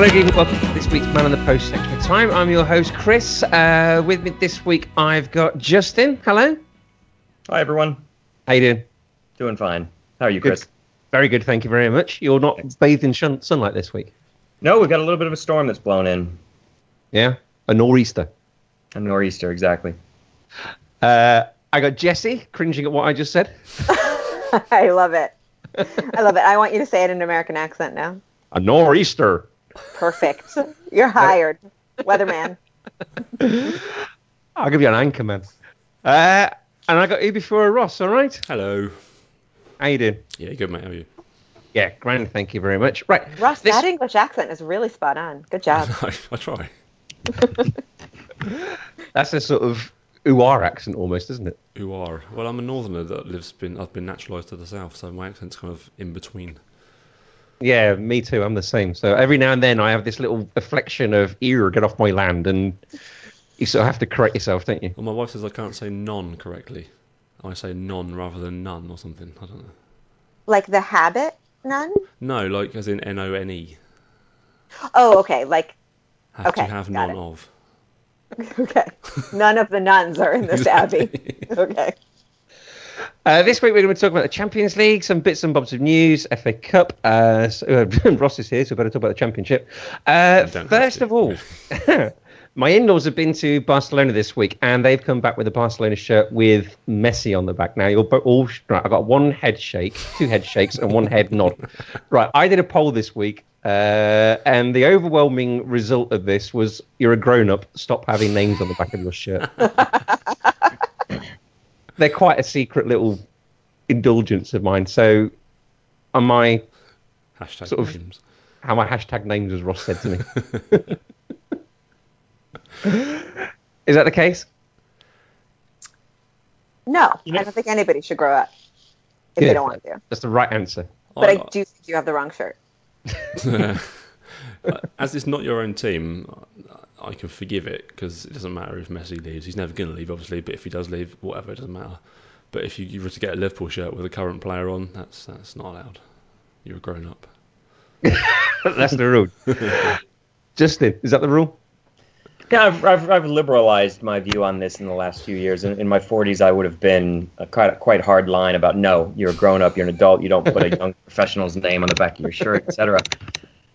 Hello, Geek. Welcome to this week's Man on the Post Sector Time. I'm your host, Chris. Uh, with me this week, I've got Justin. Hello. Hi, everyone. How you doing? Doing fine. How are you, Good. Chris? Very good, thank you very much. You're not Thanks. bathed in shun- sunlight this week. No, we've got a little bit of a storm that's blown in. Yeah, a nor'easter. A nor'easter, exactly. Uh, I got Jesse cringing at what I just said. I love it. I love it. I want you to say it in an American accent now. A nor'easter. Perfect. You're hired, weatherman. I'll give you an anchor, man. Uh, and I got you before Ross. All right. Hello. How you doing? Yeah, good mate. How are you? Yeah, grand. Thank you very much. Right, Ross, This- that English accent is really spot on. Good job. I, I try. that's a sort of ooar accent almost, isn't it? Who are? Well, I'm a northerner that lives. Been I've been naturalised to the south, so my accent's kind of in between. Yeah, me too. I'm the same. So every now and then I have this little affliction of ear, get off my land, and you sort of have to correct yourself, don't you? Well, my wife says I can't say non correctly. I say non rather than none or something. I don't know. Like the habit, none? No, like as in N O N E. Oh, okay. Like, Have Okay, to have got none it. of. okay. None of the nuns are in this abbey. Okay. Uh, this week we're going to be talking about the Champions League, some bits and bobs of news, FA Cup. Uh, so, uh, Ross is here, so we better talk about the Championship. Uh, first of all, my in-laws have been to Barcelona this week, and they've come back with a Barcelona shirt with Messi on the back. Now you're all right. I've got one head shake, two head shakes, and one head nod. Right, I did a poll this week. Uh, and the overwhelming result of this was you're a grown up, stop having names on the back of your shirt. They're quite a secret little indulgence of mine. So, on my Hashtag Sort of- names. how my hashtag names, as Ross said to me. Is that the case? No, I don't think anybody should grow up if Yeah. they don't want to. That's the right answer. But I oh. do think you have the wrong shirt. As it's not your own team, I can forgive it because it doesn't matter if Messi leaves. He's never going to leave, obviously. But if he does leave, whatever, it doesn't matter. But if you, you were to get a Liverpool shirt with a current player on, that's that's not allowed. You're a grown up. That's the rule. Justin, is that the rule? Yeah, I've, I've, I've liberalized my view on this in the last few years. In, in my 40s, I would have been a quite, quite hard line about no, you're a grown up, you're an adult, you don't put a young professional's name on the back of your shirt, etc.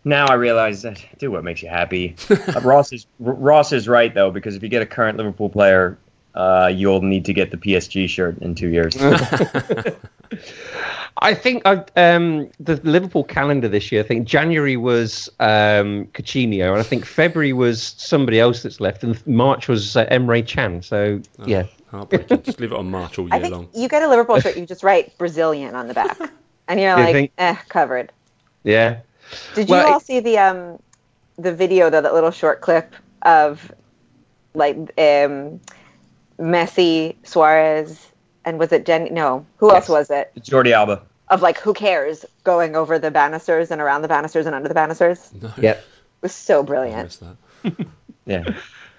Now I realize that do what makes you happy. Uh, Ross is R- Ross is right though because if you get a current Liverpool player, uh, you'll need to get the PSG shirt in two years. I think I, um, the Liverpool calendar this year. I think January was um, Coutinho, and I think February was somebody else that's left, and March was uh, Emre Can. So yeah, Heartbreaking. Just leave it on March all I year think long. you get a Liverpool shirt, you just write Brazilian on the back. And you're You like, think- eh, covered. yeah. Did you Well, all it- see the um the video though, that little short clip of like um Messi, Suarez, and was it Jenny? No, who else was it? Jordi Alba. Of like who cares going over the banisters and around the banisters and under the banisters? Yeah. It was so brilliant. Yeah.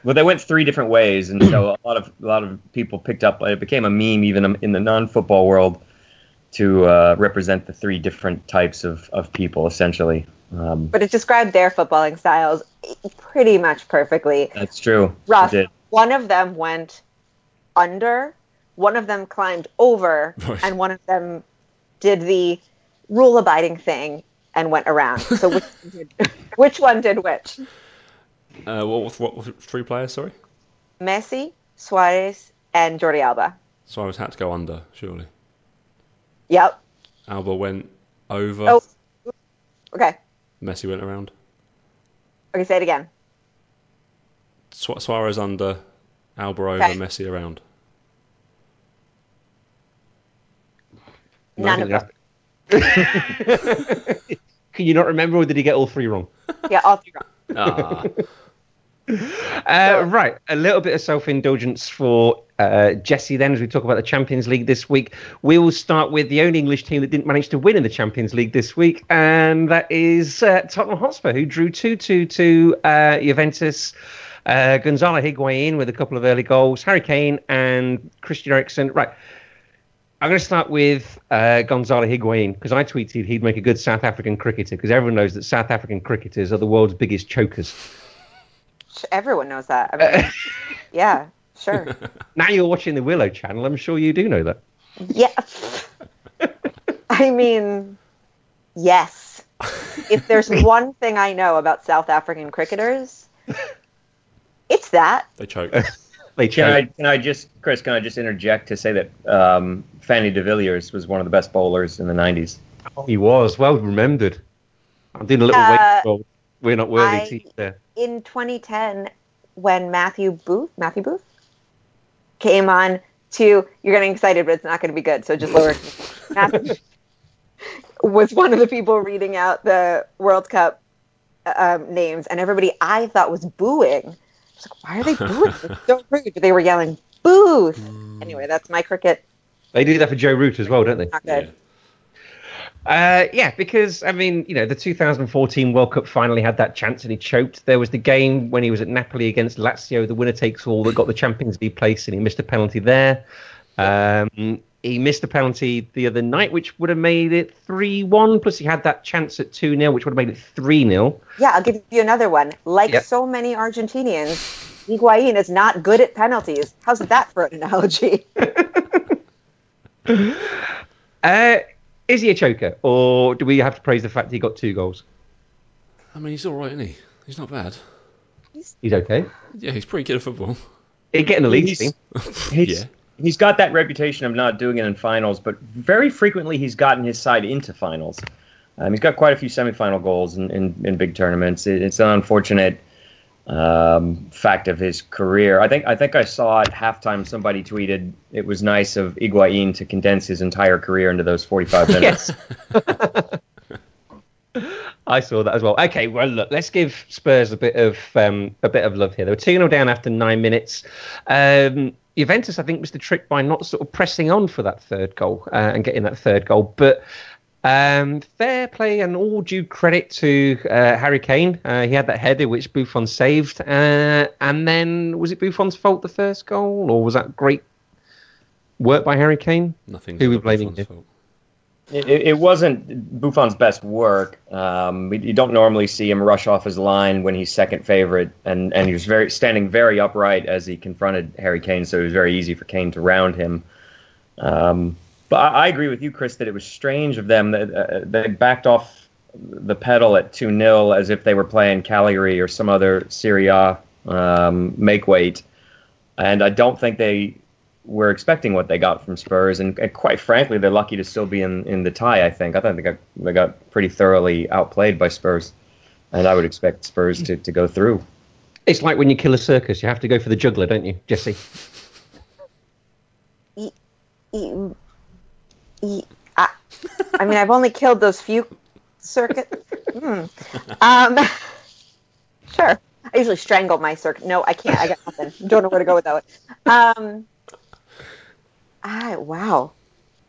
Well, they went three different ways, and so a lot of a lot of people picked up. It became a meme even in the non-football world to uh, represent the three different types of, of people, essentially. Um, But it described their footballing styles pretty much perfectly. that's true. Ross, did. one of them went under, one of them climbed over, Right. and one of them did the rule abiding thing and went around. So which, one did, which one did which? Uh, what, what, what, what three players? Sorry. Messi, Suarez, and Jordi Alba. Suarez had to go under, surely. Yep. Alba went over. Oh. Okay. Messi went around. Okay, say it again. Su- Suarez under, Alba over, Okay. Messi around. None of them. Can you not remember, or did he get all three wrong? Yeah, all three wrong. Ah, Uh, right, a little bit of self-indulgence for uh, Jesse. Then, as we talk about the Champions League this week, we will start with the only English team that didn't manage to win in the Champions League this week, and that is uh, Tottenham Hotspur, who drew two-two to uh, Juventus. Uh, Gonzalo Higuain with a couple of early goals, Harry Kane and Christian Eriksen. Right, I'm going to start with uh, Gonzalo Higuain because I tweeted he'd make a good South African cricketer because everyone knows that South African cricketers are the world's biggest chokers. Everyone knows that. I mean, yeah, sure. Now you're watching the Willow channel. I'm sure you do know that. Yeah. I mean, yes. If there's one thing I know about South African cricketers, it's that. they choke. They Can I, choke. can I just, Chris, can I just interject to say that um, Fanie de Villiers was one of the best bowlers in the 90s? Oh, he was well remembered. I'm doing a little Uh, wait. Well, we're not worthy I- to there. In 2010, when Matthew Booth, Matthew Booth, came on to, you're getting excited, but it's not going to be good, so just lower. Matthew was one of the people reading out the World Cup um, names, and everybody I thought was booing. I was like, why are they booing? It's so rude. But they were yelling, Booth. Anyway, that's my cricket. They do that for Joe Root as well, don't they? Not Yeah. Uh, yeah, because I mean, you know, the 2014 World Cup finally had that chance and he choked. There was the game when he was at Napoli against Lazio, the winner takes all that got the Champions League place, and he missed a penalty there. Um, he missed a penalty the other night, which would have made it 3-1. Plus, he had that chance at 2-0, which would have made it 3-0. Yeah, I'll give you another one. Like Yep. so many Argentinians, Higuain is not good at penalties. How's that for an analogy? Uh, is he a choker, or do we have to praise the fact he got two goals? I mean, he's all right, isn't he? He's not bad. He's okay. Yeah, he's pretty good at football. He'd get in the league He's- team. He's, Yeah. he's got that reputation of not doing it in finals, but very frequently he's gotten his side into finals. Um, he's got quite a few semifinal goals in, in, in big tournaments. It, it's an unfortunate um, fact of his career. I think I think I saw at halftime somebody tweeted it was nice of Higuain to condense his entire career into those 45 minutes. I saw that as well. Okay, well look, let's give Spurs a bit of um, a bit of love here. They were 2 0 down after nine minutes. Um, Juventus, I think, was the trick by not sort of pressing on for that third goal uh, and getting that third goal. But um, fair play and all due credit to uh, Harry Kane. Uh, he had that header which Buffon saved. Uh, and then was it Buffon's fault the first goal, or was that great work by Harry Kane? Nothing. Who we blaming here? It, it it wasn't Buffon's best work. Um, you don't normally see him rush off his line when he's second favorite, and, and he was very standing very upright as he confronted Harry Kane, so it was very easy for Kane to round him. Um, but I, I agree with you, Chris, that it was strange of them that uh, they backed off the pedal at 2 0 as if they were playing Cagliari or some other Serie A um, make weight. And I don't think they were expecting what they got from Spurs, and, and quite frankly, they're lucky to still be in, in the tie. I think. I think they got they got pretty thoroughly outplayed by Spurs, and I would expect Spurs to, to go through. It's like when you kill a circus, you have to go for the juggler, don't you, Jesse? I, I mean, I've only killed those few circuits. Hmm. Um, sure. I usually strangle my circuit. No, I can't. I got nothing. Don't know where to go with that one. Um, I, wow.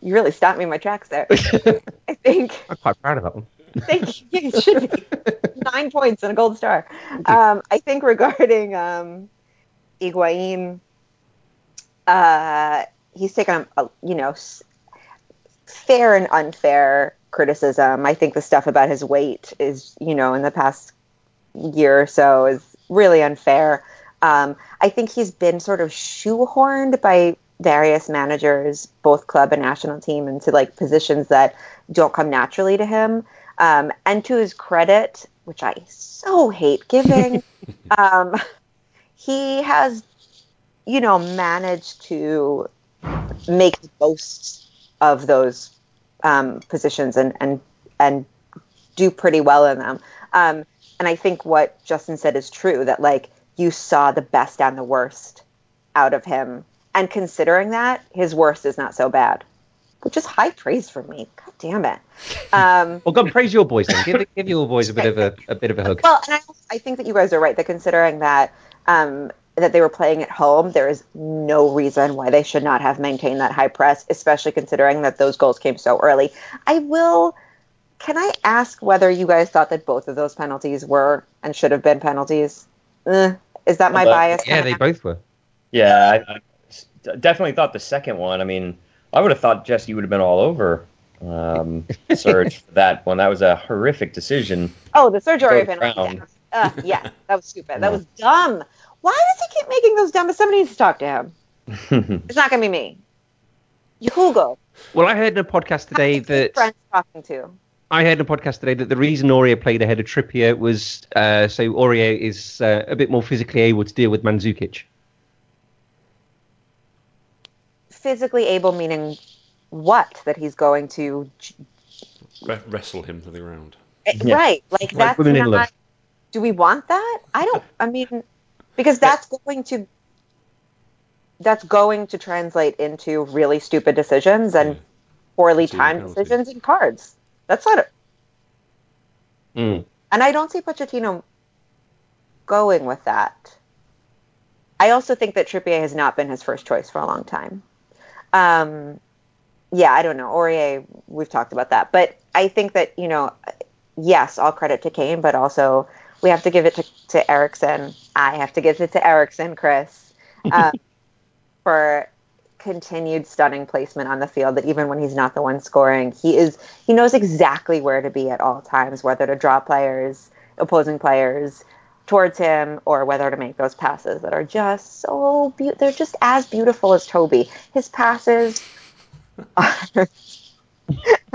You really stopped me in my tracks there. I think. I'm quite proud of that one. Thank you. It should be nine points and a gold star. Um, I think regarding um, Higuain, uh, he's taken a, you know fair and unfair criticism. I think the stuff about his weight is you know in the past year or so is really unfair. Um, I think he's been sort of shoehorned by various managers, both club and national team, into like positions that don't come naturally to him. Um, and to his credit, which I so hate giving, um, he has, you know, managed to make the most of those um, positions and and and do pretty well in them. Um, and I think what Justin said is true that like you saw the best and the worst out of him. And considering that, his worst is not so bad, which is high praise for me. God damn it. Um, Well, God, praise your boys then. Give, give your boys a bit of a, a bit of a hug. well, and I, I think that you guys are right that considering that um, that they were playing at home, there is no reason why they should not have maintained that high press, especially considering that those goals came so early. I will. Can I ask whether you guys thought that both of those penalties were and should have been penalties? Eh, is that my But- bias? Yeah, they both were. Yeah, I, I s- definitely thought the second one. I mean, I would have thought Jesse would have been all over um, Serge for that one. That was a horrific decision. Oh, the Sergio Go Aurier penalty. round. Uh, yeah, that was stupid. That was dumb. Why does he keep making those dumb? Somebody needs to talk to him. It's not gonna be me. Hugo. Well, I heard in a podcast today that friends talking to. I heard in a podcast today that the reason Aurier played ahead of Trippier was uh, so Aurier is uh, a bit more physically able to deal with Mandzukic. Physically able meaning what? That he's going to Re- wrestle him to the ground. Yeah. right? Like that's not. Do we want that? I don't. I mean, because that's going to that's going to translate into really stupid decisions and Yeah. poorly timed penalties. decisions and cards. That's not. A, Mm. and I don't see Pochettino going with that. I also think that Trippier has not been his first choice for a long time. Um, yeah, I don't know. Aurier, we've talked about that. But I think that, you know, yes, all credit to Kane, but also we have to give it to, to Eriksen. I have to give it to Eriksen, Chris, um, for continued stunning placement on the field that even when he's not the one scoring, he is he knows exactly where to be at all times, whether to draw players, opposing players towards him or whether to make those passes that are just so be- they're just as beautiful as Toby. His passes are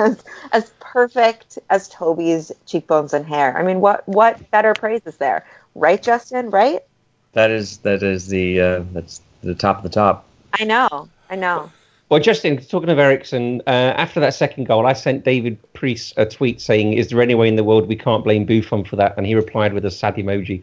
as, as perfect as Toby's cheekbones and hair. I mean, what what better praise is there? Right, Justin? Right? that is that is the uh, that's the top of the top. I know. I know. Well, Justin, talking of Eriksen, uh, after that second goal, I sent David Priest a tweet saying, "Is there any way in the world we can't blame Buffon for that?" And he replied with a sad emoji.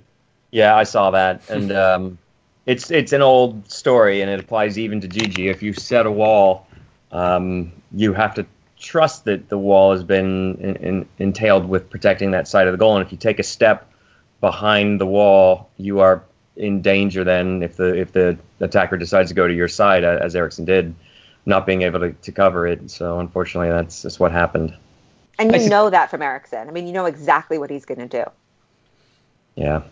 Yeah, I saw that, and um, it's it's an old story, and it applies even to Gigi. If you set a wall, um, you have to trust that the wall has been in, in, entailed with protecting that side of the goal, and if you take a step behind the wall, you are in danger. Then, if the if the attacker decides to go to your side, as Eriksen did, not being able to, to cover it. So, unfortunately, that's just what happened. And you know that from Eriksen. I mean, you know exactly what he's going to do. Yeah.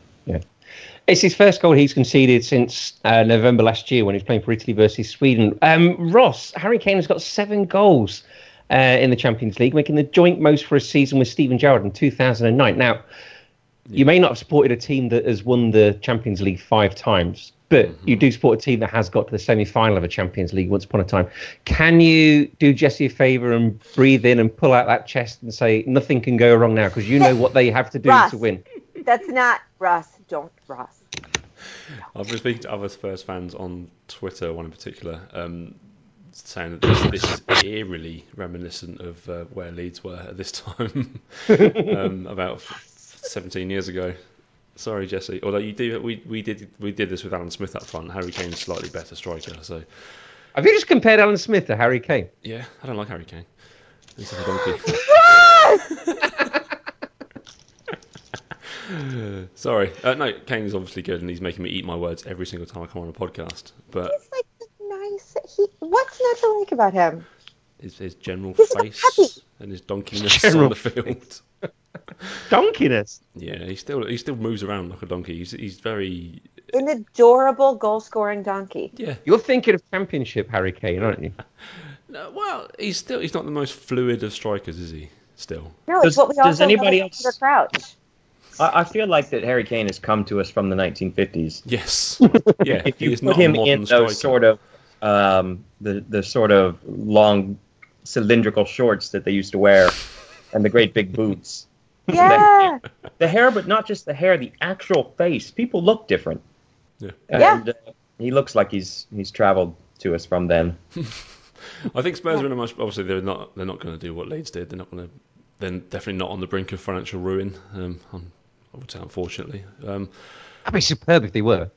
It's his first goal he's conceded since uh, November last year when he was playing for Italy versus Sweden. Um, Ross, Harry Kane has got seven goals uh, in the Champions League, making the joint most for a season with Steven Gerrard in 2009. Now, you may not have supported a team that has won the Champions League five times, but you do support a team that has got to the semi-final of a Champions League once upon a time. Can you do Jesse a favour and breathe in and pull out that chest and say nothing can go wrong now because you know what they have to do Ross. to win? That's not Ross. Don't Ross. I've been speaking to other Spurs fans on Twitter, one in particular, um, saying that this, this is eerily reminiscent of uh, where Leeds were at this time, um, about 17 years ago. Sorry, Jesse. Although you do, we, we did we did this with Alan Smith up front. Harry Kane's slightly better striker, so Have you just compared Alan Smith to Harry Kane? yeah, I don't like Harry Kane. He's a donkey. Sorry, uh, no. Kane is obviously good, and he's making me eat my words every single time I come on a podcast. But He's like the nice. He, what's not to like about him? his, his general He's face and his donkeyness General on the field. Donkiness. yeah, he still he still moves around like a donkey. He's he's very An adorable goal-scoring donkey. yeah. You're thinking of championship Harry Kane, aren't you? No, well, he's still he's not the most fluid of strikers, is he? Still, No, it's Does- what we does also anybody else- Peter Crouch. I, I feel like that Harry Kane has come to us from the 1950s. yes, yeah. if he you is put not him in striker. those sort of um, the the sort of long cylindrical shorts that they used to wear and the great big boots, Yeah. the hair, but not just the hair, the actual face. People look different. Yeah. And uh, he looks like he's he's traveled to us from then. I think Spurs are in a much obviously they're not they're not going to do what Leeds did. They're not going to. They're definitely not on the brink of financial ruin. Um, I would say unfortunately. Um, That'd be superb if they were.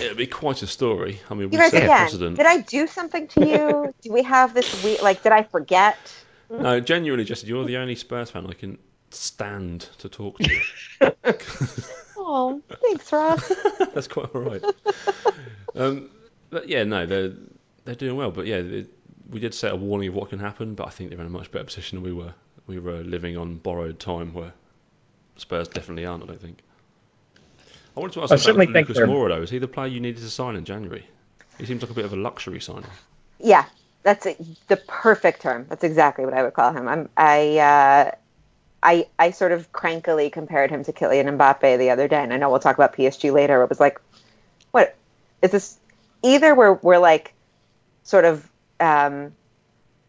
It'd be quite a story. I mean, You we guys set a again. precedent. Did I do something to you? do we have this week? Like, did I forget? No, genuinely, Jesse, you're the only Spurs fan I can stand to talk to. Oh, thanks, Ross. That's quite all right. Um, but yeah, no, they're they're doing well. But yeah, they, we did set a warning of what can happen. But I think they're in a much better position than we were. We were living on borrowed time, where Spurs definitely aren't. I don't think. I wanted to ask I about certainly think Lucas Moura though. Is he the player you needed to sign in January? He seems like a bit of a luxury signing. yeah, that's a, the perfect term. That's exactly what I would call him. I'm, I, uh, I, I sort of crankily compared him to Kylian Mbappe the other day, and I know we'll talk about PSG later. It was like, what is this? Either we're we're like, sort of, um,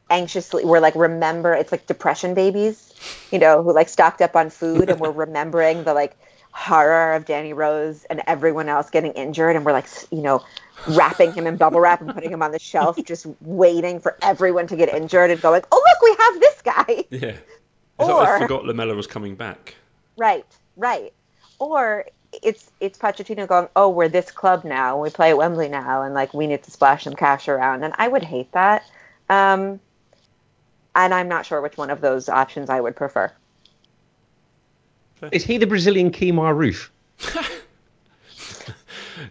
anxiously we're like remember it's like depression babies, you know, who like stocked up on food and we're remembering the like horror of Danny Rose and everyone else getting injured, and we're like, you know, wrapping him in bubble wrap and putting him on the shelf, just waiting for everyone to get injured and going, oh look, we have this guy. Yeah. It's like I forgot Lamela was coming back. Right, right. Or it's it's Pochettino going, oh, we're this club now, we play at Wembley now, and like we need to splash some cash around, and I would hate that. Um, and I'm not sure which one of those options I would prefer. Is he the Brazilian Kemar Roofe?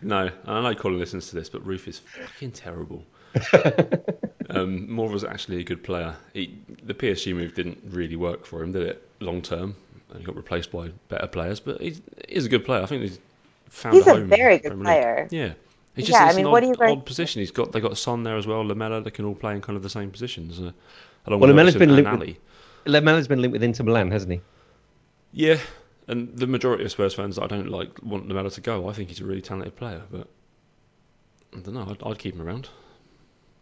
No, I know Colin listens to this, but Roofe is fucking terrible. um, Moore was actually a good player. He, the PSG move didn't really work for him, did it? Long term, he got replaced by better players, but he's, he's a good player. I think he's found He's a a home. very good Premier player. League. Yeah, he's just Yeah, I mean, an what odd, you guys- odd position. He's got they got Son there as well, Lamela. They can all play in kind of the same positions. Uh, along Well, with Lamela's Robertson been and linked with- Ali. Lamela's been linked with Inter Milan, hasn't he? Yeah, and the majority of Spurs fans that I don't like want Lamela to go. I think he's a really talented player, but I don't know. I'd, I'd keep him around.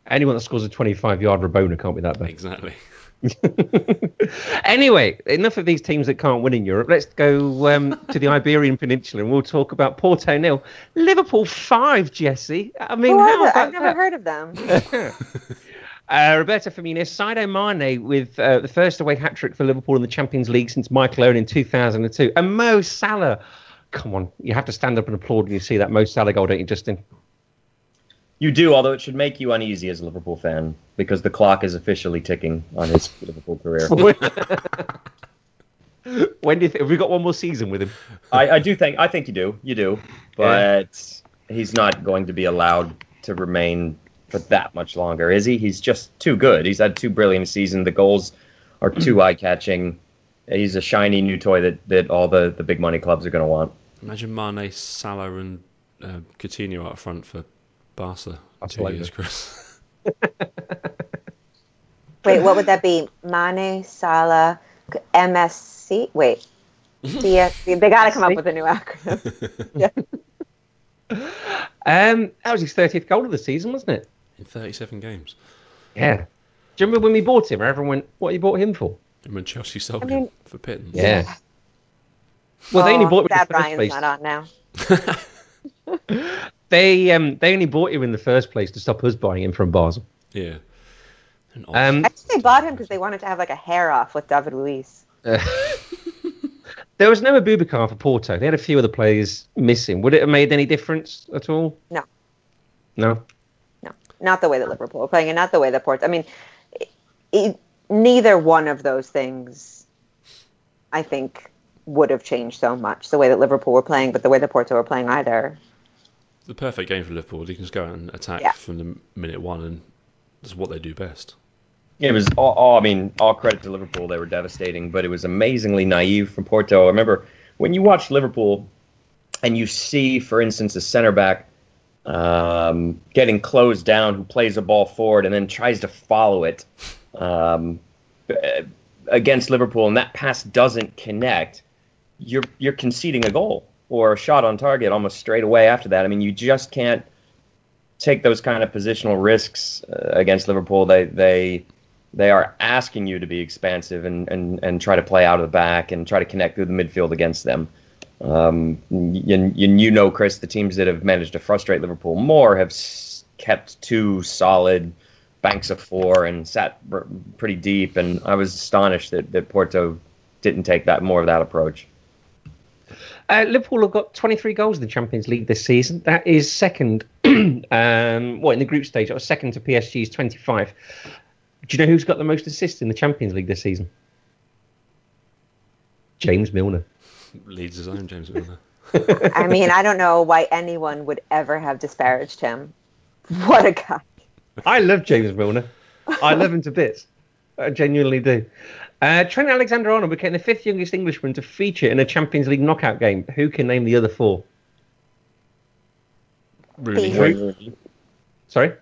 Anyone that scores a 25 yard Rabona can't be that bad. Exactly. anyway, enough of these teams that can't win in Europe. Let's go um, to the Iberian Peninsula and we'll talk about Porto nil, Liverpool five. Jesse, I mean, how about I've never that? heard of them. Uh, Roberto Firmino, Sadio Mane with uh, the first away hat trick for Liverpool in the Champions League since Michael Owen in 2002, and Mo Salah. Come on, you have to stand up and applaud when you see that Mo Salah goal, don't you, Justin? You do, although it should make you uneasy as a Liverpool fan because the clock is officially ticking on his Liverpool career. when do you think, have we got one more season with him? I, I do think I think you do, you do, but he's not going to be allowed to remain for that much longer, is he? He's just too good. He's had two brilliant seasons. The goals are too eye catching. He's a shiny new toy that, that all the, the big money clubs are going to want. Imagine Mane, Salah, and uh, Coutinho out front for Barca. in Two Barcelona. years, Chris. Wait, what would that be? Mane, Salah, MSC? Wait. CSC. They got to come up with a new acronym. yeah. Um, that was his 30th goal of the season, wasn't it? In 37 games. Yeah. Do you remember when we bought him? Everyone went, "What you bought him for?" And when Chelsea sold I mean- him for pittance. Yeah. Well, they only Oh, bought him in the first Ryan's place. not on now. They um they only bought him in the first place to stop us buying him from Basel. Yeah. And Um, I think they bought him because they wanted to have like a hair off with David Luiz. uh, there was no Aboubakar for Porto. They had a few other players missing. Would it have made any difference at all? No. No. No, not the way that Liverpool are playing, and not the way that Porto. I mean, it, it, neither one of those things, I think, would have changed so much. The way that Liverpool were playing, but the way that Porto were playing either. the perfect game for Liverpool. They can just go out and attack Yeah. from the minute one, and that's what they do best. It was all, all, I mean, all credit to Liverpool. They were devastating, but it was amazingly naive from Porto. I remember when you watch Liverpool and you see, for instance, a center back um, getting closed down who plays a ball forward and then tries to follow it um, against Liverpool, and that pass doesn't connect, you're you're conceding a goal or a shot on target almost straight away after that. I mean, you just can't take those kind of positional risks uh, against Liverpool. They they they are asking you to be expansive and, and, and try to play out of the back and try to connect through the midfield against them. Um, you, you, know, Chris, the teams that have managed to frustrate Liverpool more have kept two solid banks of four and sat pretty deep. And I was astonished that, that Porto didn't take that more of that approach. Uh, Liverpool have got 23 goals in the Champions League this season. That is second, um, what in the group stage? Was second to PSG's 25. Do you know who's got the most assists in the Champions League this season? James Milner. Leads his own James Milner. I mean, I don't know why anyone would ever have disparaged him. What a guy. I love James Milner. I love him to bits. I genuinely do. Uh, Trent Alexander-Arnold became the fifth youngest Englishman to feature in a Champions League knockout game. Who can name the other four? Rooney. Rooney. Rooney. Sorry,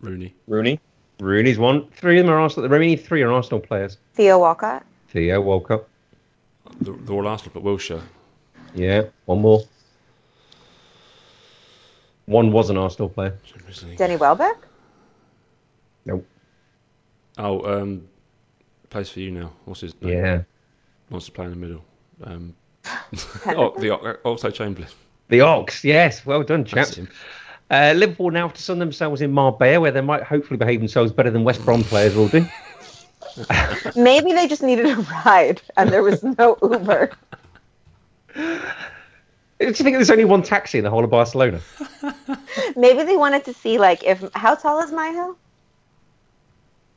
Rooney. Rooney. Rooney's one. Three of them are Arsenal. The remaining three are Arsenal players. Theo Walcott. Theo Walcott. The, the all Arsenal, but Wilshere. Yeah, one more. One was an Arsenal player. Champions League. Denny Welbeck. Nope. Oh, um, plays for you now. What's his name? Yeah. Wants to play in the middle. Um, oh, the O- Oxlade Chamberlain. The Ox, yes. Well done, chaps. Uh, Liverpool now have to sun themselves in Marbella, where they might hopefully behave themselves better than West Brom players will do. Maybe they just needed a ride and there was no Uber. Do you think there's only one taxi in the whole of Barcelona? Maybe they wanted to see like if how tall is Myhill?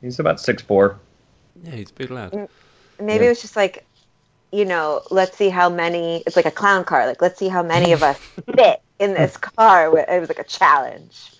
He's about six four. Yeah, he's a big lad. Maybe Yeah. it was just like, you know, let's see how many. It's like a clown car. Like let's see how many of us fit in this car. It was like a challenge.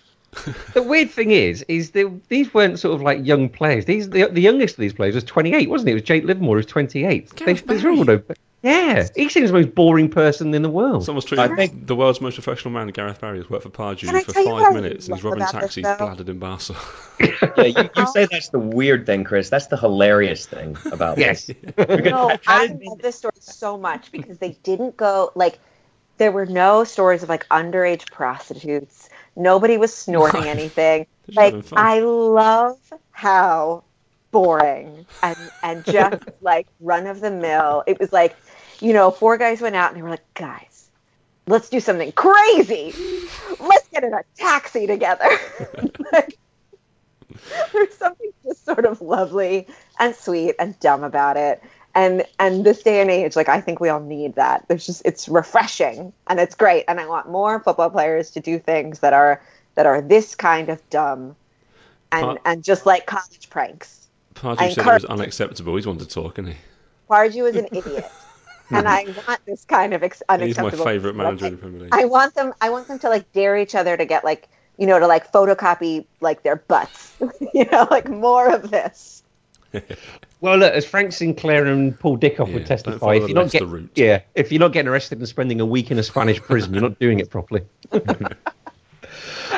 The weird thing is, is that these weren't sort of like young players. These the, the youngest of these players was 28, wasn't it? It was Jake Livermore, who was 28. They, Gareth these are all no, yeah, he seems the most boring person in the world. Someone's I treated think- the world's most professional man, Gareth Barry, has worked for Pardew Can for five minutes and he's love robbing taxis though? bladdered in Barca. Yeah, you, you say that's the weird thing, Chris. That's the hilarious thing about Yes. this. Because No, I love this story so much because they didn't go like there were no stories of like underage prostitutes. Nobody was snorting anything. Like. I love how boring and and just like run of the mill. It was like, you know, four guys went out and they were like, guys, let's do something crazy. Let's get in a taxi together. like, there's something just sort of lovely and sweet and dumb about it. And and this day and age, like I think we all need that. There's just it's refreshing and it's great. And I want more football players to do things that are that are this kind of dumb and Part- and just like college pranks. Pardew said it was unacceptable. He's wanted to talk, isn't he? Pardew is an idiot, and I want this kind of ex- He's my unacceptable. favourite manager in the Premier League. I want them. I want them to like dare each other to get like you know to like photocopy like their butts. you know, like more of this. Well, look, as Frank Sinclair and Paul Dickov Yeah, would testify, if you're not Leicester getting route. yeah, if you're not getting arrested and spending a week in a Spanish prison, you're not doing it properly.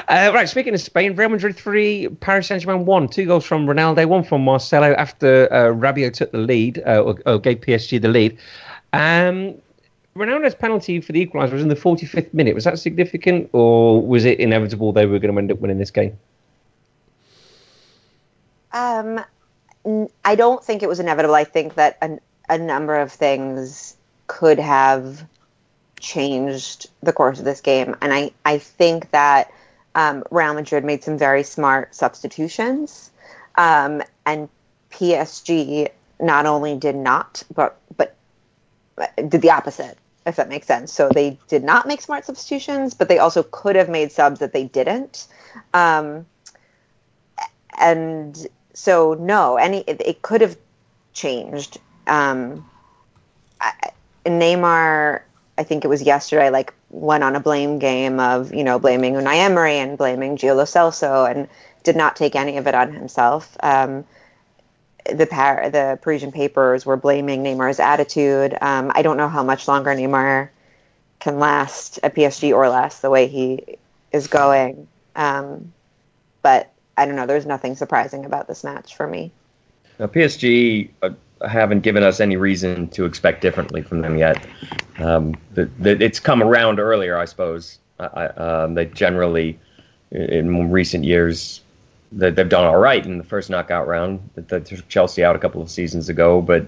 Uh, right, speaking of Spain, Real Madrid 3, Paris Saint Germain 1. Two goals from Ronaldo, one from Marcelo after uh, Rabiot took the lead, uh, or, or gave PSG the lead. Um, Ronaldo's penalty for the equaliser was in the 45th minute. Was that significant, or was it inevitable they were going to end up winning this game? Um, n- I don't think it was inevitable. I think that a, a number of things could have changed the course of this game, and I I think that um, Real Madrid made some very smart substitutions, um, and PSG not only did not, but but did the opposite. If that makes sense. So they did not make smart substitutions, but they also could have made subs that they didn't. Um, and so no, any it, it could have changed. Um, I, Neymar, I think it was yesterday, like went on a blame game of you know blaming Unai Emery and blaming Gio Lo Celso, and did not take any of it on himself. Um, the Par- the Parisian papers were blaming Neymar's attitude. Um, I don't know how much longer Neymar can last at PSG or last the way he is going. Um, but I don't know. There's nothing surprising about this match for me. Now, PSG uh, haven't given us any reason to expect differently from them yet. Um, the, the, it's come around earlier, I suppose. I, um, they generally, in recent years, they, they've done all right in the first knockout round. They took Chelsea out a couple of seasons ago, but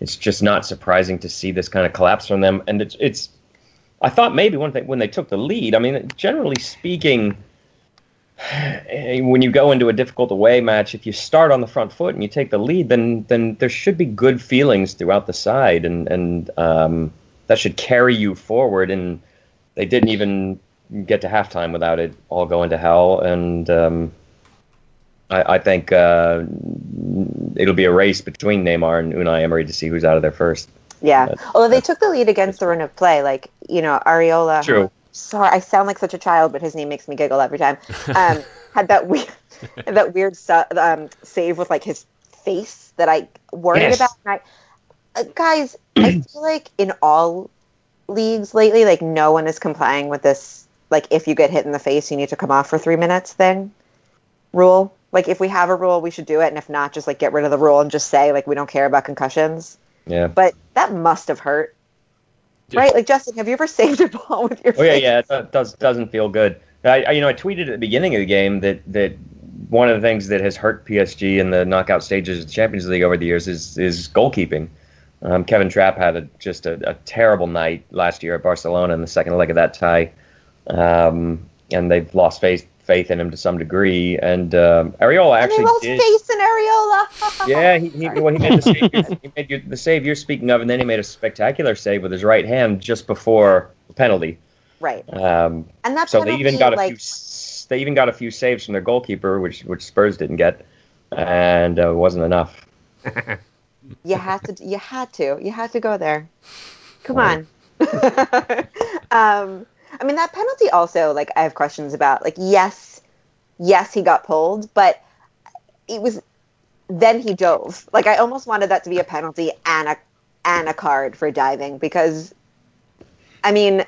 it's just not surprising to see this kind of collapse from them. And it's, it's I thought maybe when they when they took the lead. I mean, generally speaking when you go into a difficult away match, if you start on the front foot and you take the lead, then then there should be good feelings throughout the side, and and um, that should carry you forward. And they didn't even get to halftime without it all going to hell. And um, I, I think uh, it'll be a race between Neymar and Unai Emery to see who's out of there first. Yeah. Although they took the lead against the run of play, like you know, Areola. True. Sorry, I sound like such a child, but his name makes me giggle every time. Um, had that weird, that weird su- um, save with like his face that I worried Yes. about. And I, uh, guys, I feel like in all leagues lately, like no one is complying with this. Like if you get hit in the face, you need to come off for three minutes thing rule. Like if we have a rule, we should do it, and if not, just like get rid of the rule and just say like we don't care about concussions. Yeah. But that must have hurt. Yeah. Right? Like Justin, have you ever saved a ball with your Oh yeah, face? yeah. It does doesn't feel good. I, I you know I tweeted at the beginning of the game that that one of the things that has hurt PSG in the knockout stages of the Champions League over the years is is goalkeeping. Um, Kevin Trapp had a, just a, a terrible night last year at Barcelona in the second leg of that tie, um, and they've lost faith faith in him to some degree. And um, Areola And they actually lost did. face in Areola. Yeah, he, he, well, he made the save. you're- he made you- the save you're speaking of, and then he made a spectacular save with his right hand just before the penalty. right. Um, And that so penalty, they even got a like, few. They even got a few saves from their goalkeeper, which which Spurs didn't get, and uh, wasn't enough. you had to you had to. You had to go there. Come on. um I mean that penalty also like I have questions about. Like yes, yes he got pulled, but it was then he dove. Like I almost wanted that to be a penalty and a and a card for diving because I mean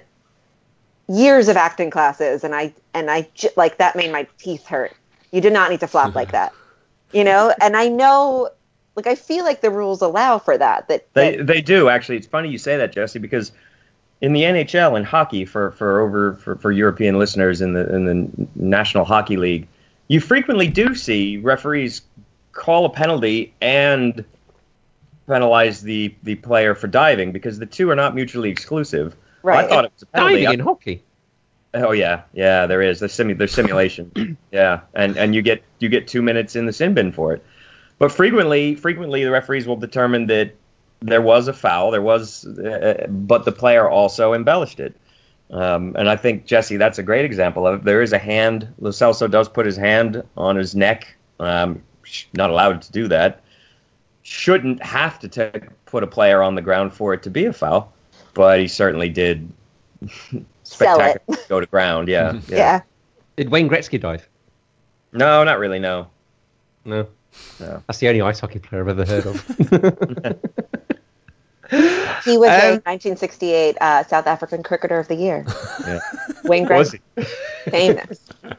years of acting classes and I and I j- like that made my teeth hurt. You did not need to flop like that. You know, and I know like I feel like the rules allow for that that, They that they do actually. It's funny you say that, Jesse, because in the NHL and hockey, for for over for, for European listeners in the in the National Hockey League, you frequently do see referees call a penalty and penalize the the player for diving because the two are not mutually exclusive. right. I thought it was a penalty. Diving in hockey. Oh yeah, yeah, there is. There's, simu- there's simulation. yeah, and and you get you get two minutes in the sin bin for it. But frequently, frequently the referees will determine that there was a foul, there was, uh, but the player also embellished it. Um, and I think Jesse, that's a great example of. it. There is a hand. Lo Celso does put his hand on his neck. Um, not allowed to do that. Shouldn't have to ta- put a player on the ground for it to be a foul, but he certainly did. Sell it. spectacularly go to ground. Yeah, yeah. Did Wayne Gretzky dive? No, not really. No. No. No. That's the only ice hockey player I've ever heard of. He was a Um, 1968 uh, South African Cricketer of the Year. Yeah. Wayne Was he? famous.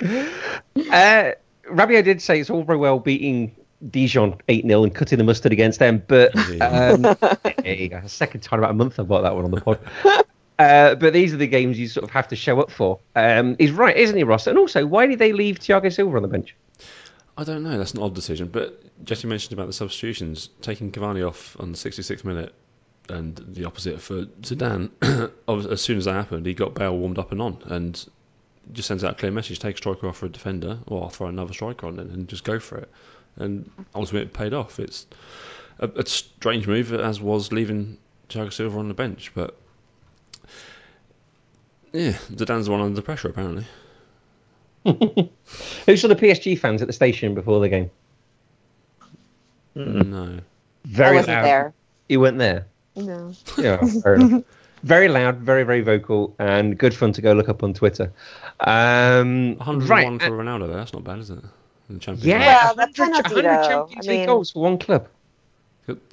uh, Rabiot did say it's all very well beating Dijon 8 0 and cutting the mustard against them, but um, there you. Second time about a month I bought that one on the pod. Uh, but these are the games you sort of have to show up for. Um, he's right, isn't he, Ross? And also, why did they leave Thiago Silva on the bench? I don't know. That's an odd decision. But Jesse mentioned about the substitutions, taking Cavani off on the 66th minute, and the opposite for Zidane. as soon as that happened, he got Bale warmed up and on, and just sends out a clear message: take a striker off for a defender, or I'll throw another striker on then, and just go for it. And ultimately, it paid off. It's a, a strange move, as was leaving Thiago Silva on the bench, but. Yeah, Zidane's the one under pressure apparently. Who saw the PSG fans at the station before the game? No. I Very wasn't loud. there. You weren't there. No. Yeah, fair enough. Very loud, very very vocal, and good fun to go look up on Twitter. Um, 101 right, for Ronaldo there. That's not bad, is it? In the Champions yeah, League. Well, the 100, penalty, 100 though, Champions I League mean- goals for one club.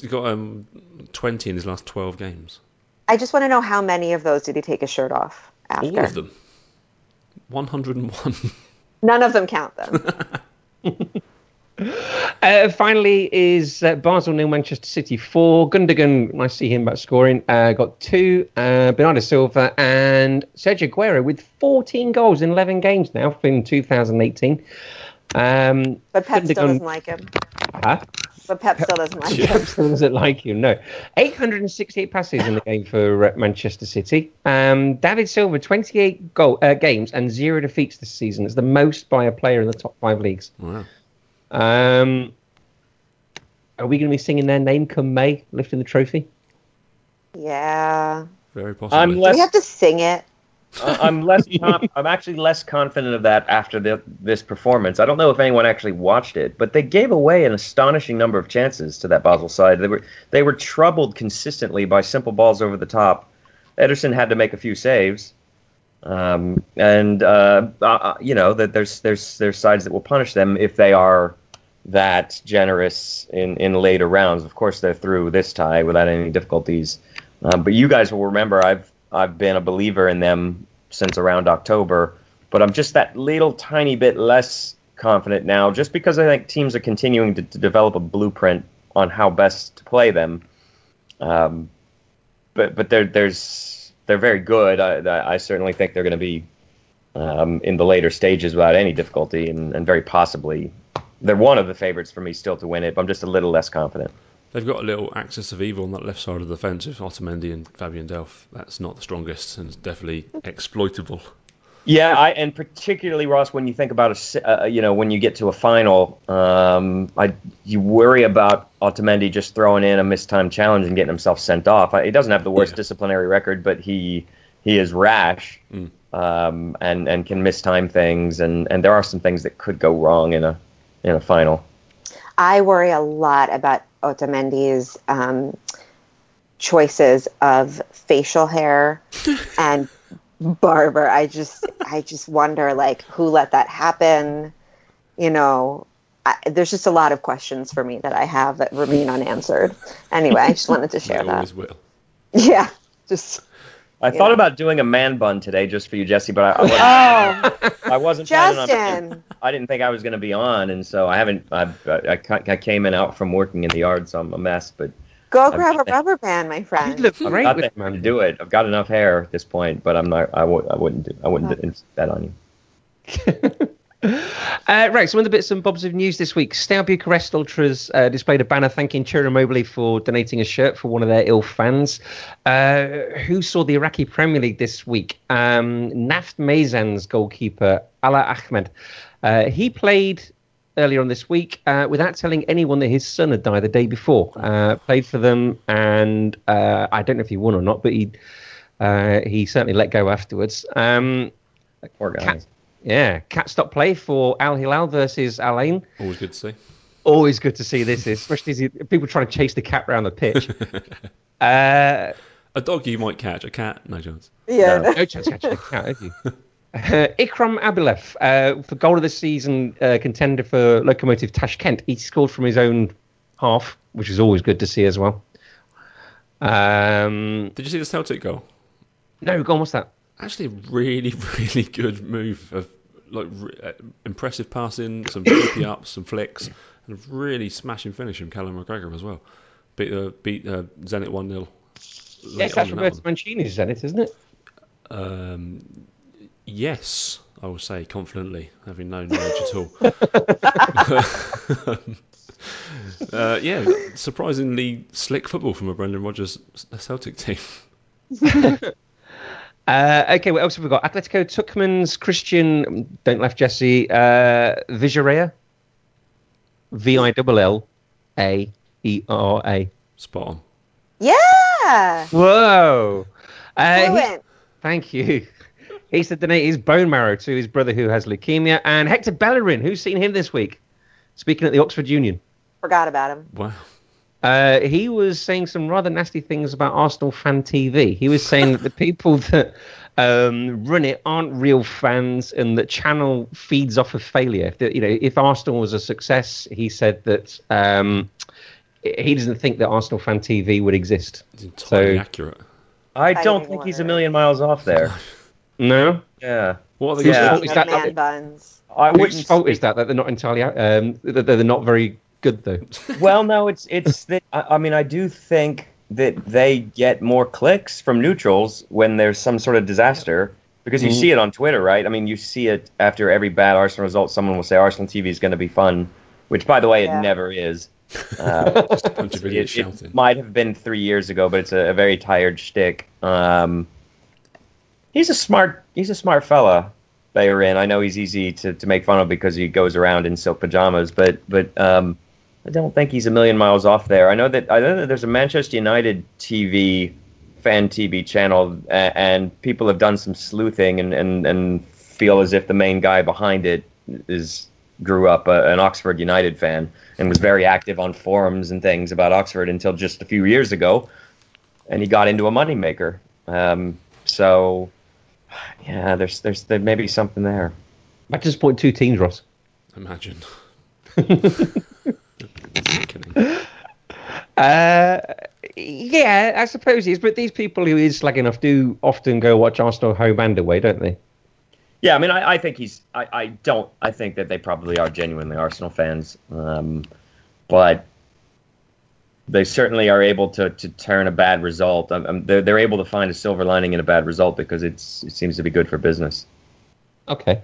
He got um, 20 in his last 12 games. I just want to know how many of those did he take his shirt off after? All of them. 101. None of them count them. Uh, finally, is uh, Basel nil Manchester City four. Gundogan, nice to see him back scoring. Uh, got two. Uh, Bernardo Silva and Sergio Aguero with 14 goals in 11 games now in 2018. Um, But Pep still doesn't like him. huh? But Pep still doesn't like him. Pep still doesn't like you, no. 868 passes in the game for uh, Manchester City. Um, David Silva, 28 goal, uh, games and zero defeats this season. It's the most by a player in the top five leagues. wow. Um, are we going to be singing their name come May, lifting the trophy? Yeah. Very possibly. I'm Do we have to sing it? Uh, I'm less. Con- I'm actually less confident of that after the, this performance. I don't know if anyone actually watched it, but they gave away an astonishing number of chances to that Basel side. They were they were troubled consistently by simple balls over the top. Ederson had to make a few saves, um, and uh, uh, you know that there's there's there's sides that will punish them if they are that generous in in later rounds. Of course, they're through this tie without any difficulties. Um, but you guys will remember I've I've been a believer in them since around October, but I'm just that little tiny bit less confident now, just because I think teams are continuing to, to develop a blueprint on how best to play them. Um, but but they're, there's they're very good. I, I certainly think they're going to be um, in the later stages without any difficulty, and, and very possibly they're one of the favorites for me still to win it. But I'm just a little less confident. They've got a little axis of evil on that left side of the fence with Otamendi and Fabian Delph. That's not the strongest and it's definitely exploitable. Yeah, I, and particularly Ross, when you think about a, uh, you know, when you get to a final, um, I you worry about Otamendi just throwing in a mistimed challenge and getting himself sent off. I, he doesn't have the worst Yeah. disciplinary record, but he he is rash Mm. um, and and can mistime things, and, and there are some things that could go wrong in a in a final. I worry a lot about Otamendi's um, choices of facial hair and barber. I just, I just wonder, like, who let that happen? You know, I, there's just a lot of questions for me that I have that remain unanswered. Anyway, I just wanted to They share that. always will. Yeah, just I Yeah. thought about doing a man bun today just for you, Jesse, but I, I wasn't, oh, I wasn't planning on- Justin. I didn't think I was going to be on, and so I haven't. I, I, I came in out from working in the yard, so I'm a mess. But Go I'm grab a rubber band, my You friend. look I've great got with the to do it. I've got enough hair at this point, but I'm not. I, w- I wouldn't. Do, I wouldn't uh. insist that on you. Uh, right, some of the bits and bobs of news this week. Steaua Bucharest Ultras uh, displayed a banner thanking Chira Mobley for donating a shirt for one of their ill fans. Uh, who saw the Iraqi Premier League this week? Um, Naft Maysan's goalkeeper, Ala Ahmed. Uh, he played earlier on this week uh, without telling anyone that his son had died the day before. Uh, played for them, and uh, I don't know if he won or not, but he uh, he certainly let go afterwards. Um, Poor guy. Cat- yeah, cat stop play for Al Hilal versus Al Ain. Always good to see. Always good to see this, especially as you- people trying to chase the cat around the pitch. uh, A dog you might catch, a cat, no chance. Yeah. No. no chance catching a cat, have you? Uh, Ikram Abilev, uh, for goal of the season uh, contender for Lokomotiv Tashkent. He scored from his own half, which is always good to see as well. Um, Did you see the Celtic goal? no, go on, what's that? Actually, a really, really good move of like re- uh, impressive passing, some flippy ups, some flicks, and a really smashing finish from Callum McGregor as well. Beat uh, beat uh, Zenit one 0 Yes, that's Roberto Mancini's Zenit, isn't it? Um, yes, I will say confidently, having no knowledge at all. uh, yeah, surprisingly slick football from a Brendan Rodgers Celtic team. Uh, okay, what else have we got? Atletico Tucuman's Christian, don't laugh, Jesse, uh, Vijarea. V I L L A E R A. Spot on. Yeah. Whoa! Uh, he- thank you. He said donate his bone marrow to his brother who has leukemia. And Hector Bellerin, who's seen him this week? Speaking at the Oxford Union. Forgot about him. Wow. Uh, he was saying some rather nasty things about Arsenal fan TV. He was saying that the people that um, run it aren't real fans, and that channel feeds off of failure. That you know, if Arsenal was a success, he said that um, he doesn't think that Arsenal fan TV would exist. It's entirely So- accurate. I I don't didn't think he's a million miles off there. No, Yeah, What are the Yeah. fault is Speaking that? man buns. I Whose fault is that? That they're not entirely um, that they're not very good though. Well, no, it's it's that I, I mean I do think that they get more clicks from neutrals when there's some sort of disaster because you Mhm. see it on Twitter, right? I mean, you see it after every bad Arsenal result. Someone will say Arsenal TV is going to be fun, which, by the way, Yeah. it never is. Uh, Just a bunch of it, it might have been three years ago, but it's a, a very tired shtick. Um, he's a smart he's a smart fella. Bayern. I know he's easy to, to make fun of because he goes around in silk pajamas, but but um, I don't think he's a million miles off there. I know that I know that there's a Manchester United TV fan TV channel, and people have done some sleuthing and, and, and feel as if the main guy behind it is grew up a, an Oxford United fan and was very active on forums and things about Oxford until just a few years ago, and he got into a moneymaker. Um, so, yeah, there's there's there may be something there. I just point two teams, Ross. Imagine. uh, yeah, I suppose he is. But these people who is slagging off do often go watch Arsenal home and away, don't they? Yeah, I mean, I, I think he's. I, I don't. I think that they probably are genuinely Arsenal fans, um, but they certainly are able to, to turn a bad result. Um, um, they're, they're able to find a silver lining in a bad result because it's it seems to be good for business. Okay.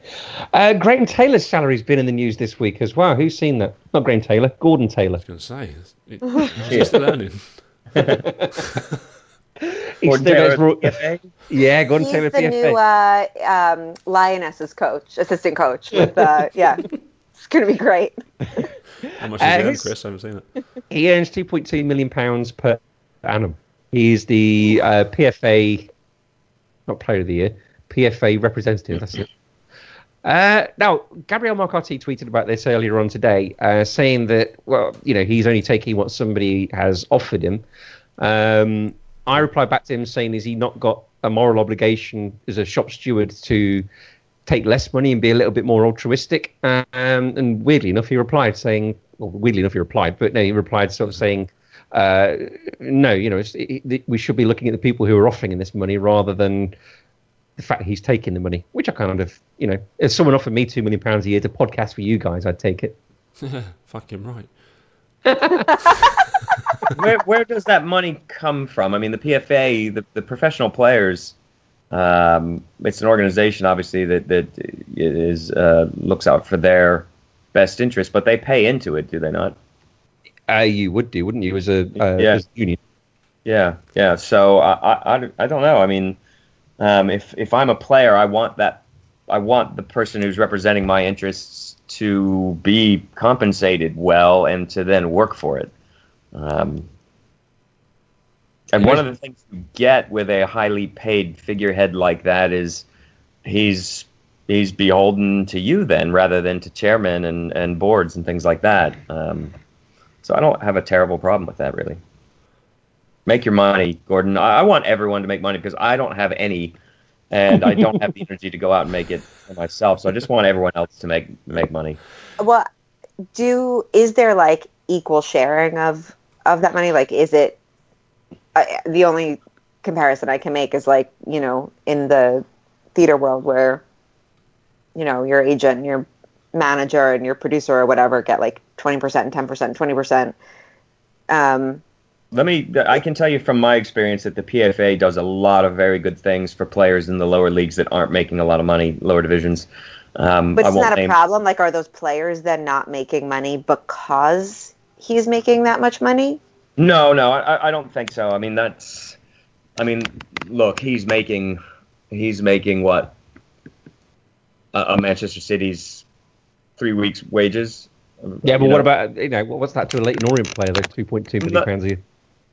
Uh, Graham Taylor's salary's been in the news this week as well. Who's seen that? Not Graham Taylor, Gordon Taylor. I was going to say, it's just learning. He's Gordon still Taylor goes for- PFA? yeah, Gordon He's Taylor, the PFA. new uh, um, Lionesses coach, assistant coach. With uh, yeah, it's gonna be great. How much Uh, he earn, Chris? I haven't seen it. He earns 2.2 million pounds per annum. He's the uh, PFA, not Player of the Year, PFA representative. That's it. Uh, now, Gabriel Marcotti tweeted about this earlier on today, uh, saying that well, you know, he's only taking what somebody has offered him. Um, I replied back to him saying, "Is he not got a moral obligation as a shop steward to take less money and be a little bit more altruistic?" Um, and weirdly enough, he replied saying, well, weirdly enough, he replied, but no, he replied sort of saying, uh, "No, you know, it, it, we should be looking at the people who are offering this money rather than." The fact he's taking the money, which I kind of, you know, if someone offered me two million pounds a year to podcast for you guys, I'd take it. Fucking right. where where does that money come from? I mean, the PFA, the, the professional players, um, it's an organization obviously that that is uh, looks out for their best interest, but they pay into it, do they not? Uh, you would do, wouldn't you, as a, uh, Yeah. as a union? Yeah, yeah. So I, I, I, I don't know. I mean, um, if if I'm a player, I want that. I want the person who's representing my interests to be compensated well and to then work for it. Um, and one of the things you get with a highly paid figurehead like that is he's he's beholden to you then rather than to chairmen and, and boards and things like that. Um, so I don't have a terrible problem with that really. Make your money, Gordon. I, I want everyone to make money because I don't have any, and I don't have the energy to go out and make it for myself. So I just want everyone else to make make money. Well, do is there like equal sharing of of that money? Like, is it I, the only comparison I can make is like you know in the theater world where you know your agent, and your manager, and your producer or whatever get like twenty percent, ten percent, twenty percent. Um, Let me. I can tell you from my experience that the PFA does a lot of very good things for players in the lower leagues that aren't making a lot of money, lower divisions. Um, but I isn't won't that a problem? Like, are those players then not making money because he's making that much money? No, no, I, I don't think so. I mean, that's. I mean, look, he's making, he's making what? A, a Manchester City's three weeks' wages. Yeah, but You what know? about you know what- what's that to a Leyton Orient player? Those two point two million No. pounds a year.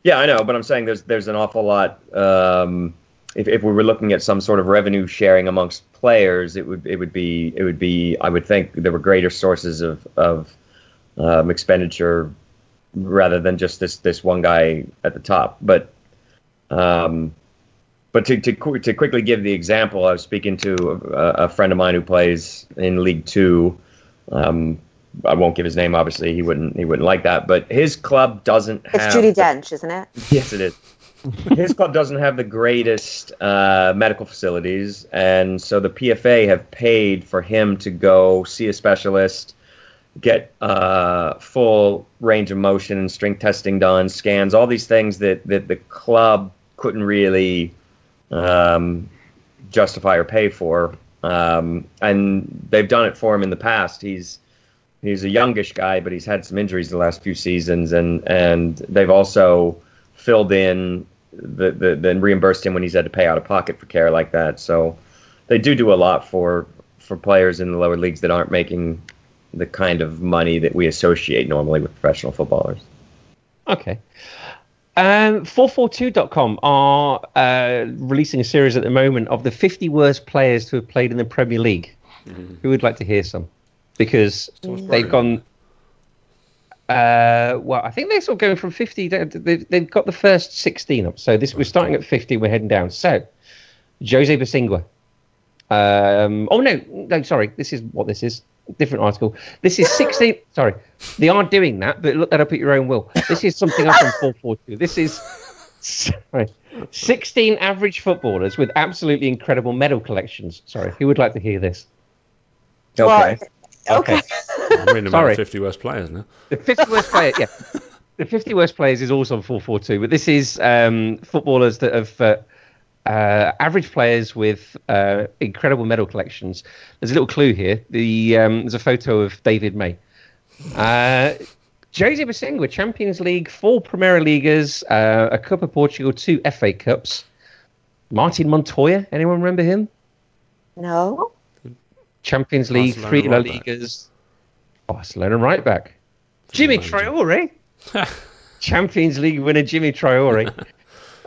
Yeah, I know, but I'm saying there's there's an awful lot. Um, if, if we were looking at some sort of revenue sharing amongst players, it would it would be it would be I would think there were greater sources of of um, expenditure rather than just this this one guy at the top. But um, but to, to to quickly give the example, I was speaking to a, a friend of mine who plays in League Two. Um, I won't give his name, obviously. He wouldn't he wouldn't like that. But his club doesn't have It's Judy the- Dench, isn't it? Yes, it is. His club doesn't have the greatest uh, medical facilities, and so the PFA have paid for him to go see a specialist, get uh, full range of motion and strength testing done, scans, all these things that, that the club couldn't really um, justify or pay for. Um, and they've done it for him in the past. He's he's a youngish guy, but he's had some injuries the last few seasons, and and they've also filled in the, the then reimbursed him when he's had to pay out of pocket for care like that. So they do do a lot for for players in the lower leagues that aren't making the kind of money that we associate normally with professional footballers. Okay. Um, 442.com are uh, releasing a series at the moment of the 50 worst players to have played in the Premier League. Who would like to hear some? Because they've gone. Uh, well, I think they're sort of going from 50. they- They've, they've got the first 16 up. So this we're starting at 50. We're heading down. So Jose Bosingwa. Um, oh no, no, sorry. This is what this is. Different article. This is 16. sorry, they are doing that, but look that up at your own will. This is something else on 442. This is sorry, 16 average footballers with absolutely incredible medal collections. Sorry, who would like to hear this? Okay. Okay. I'm reading about Sorry. 50 worst players now. The 50 worst players, yeah. The 50 worst players is also on 442, but this is um, footballers that have uh, uh, average players with uh, incredible medal collections. There's a little clue here. The um, there's a photo of David May. Uh, Jose Bosingwa, Champions League, four Premier Leaguers, uh, a Cup of Portugal, two FA Cups. Martin Montoya, anyone remember him? No. Champions League, Barcelona three La right back. Ligas. Barcelona right back. Djimi manager. Traore. Champions League winner Djimi Traore.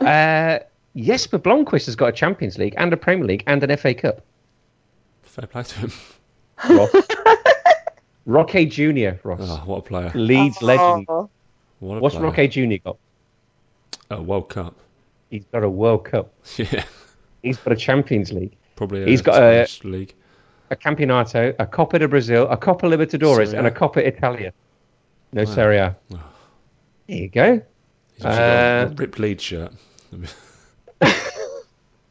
uh, Jesper Blomqvist has got a Champions League and a Premier League and an FA Cup. Fair play to him. Ross. Roque Jr. Ross. Oh, what a player. Leeds legend. Oh. What a What's player. Roque Jr. got? A World Cup. He's got a World Cup. Yeah. He's got a Champions League, Probably a He's got a- league. A Campeonato, a Copa de Brazil, a Copa Libertadores, Serie and a. Copa Italia. No Wow. Serie A. Oh. There you go. He's got Uh, a ripped Leeds shirt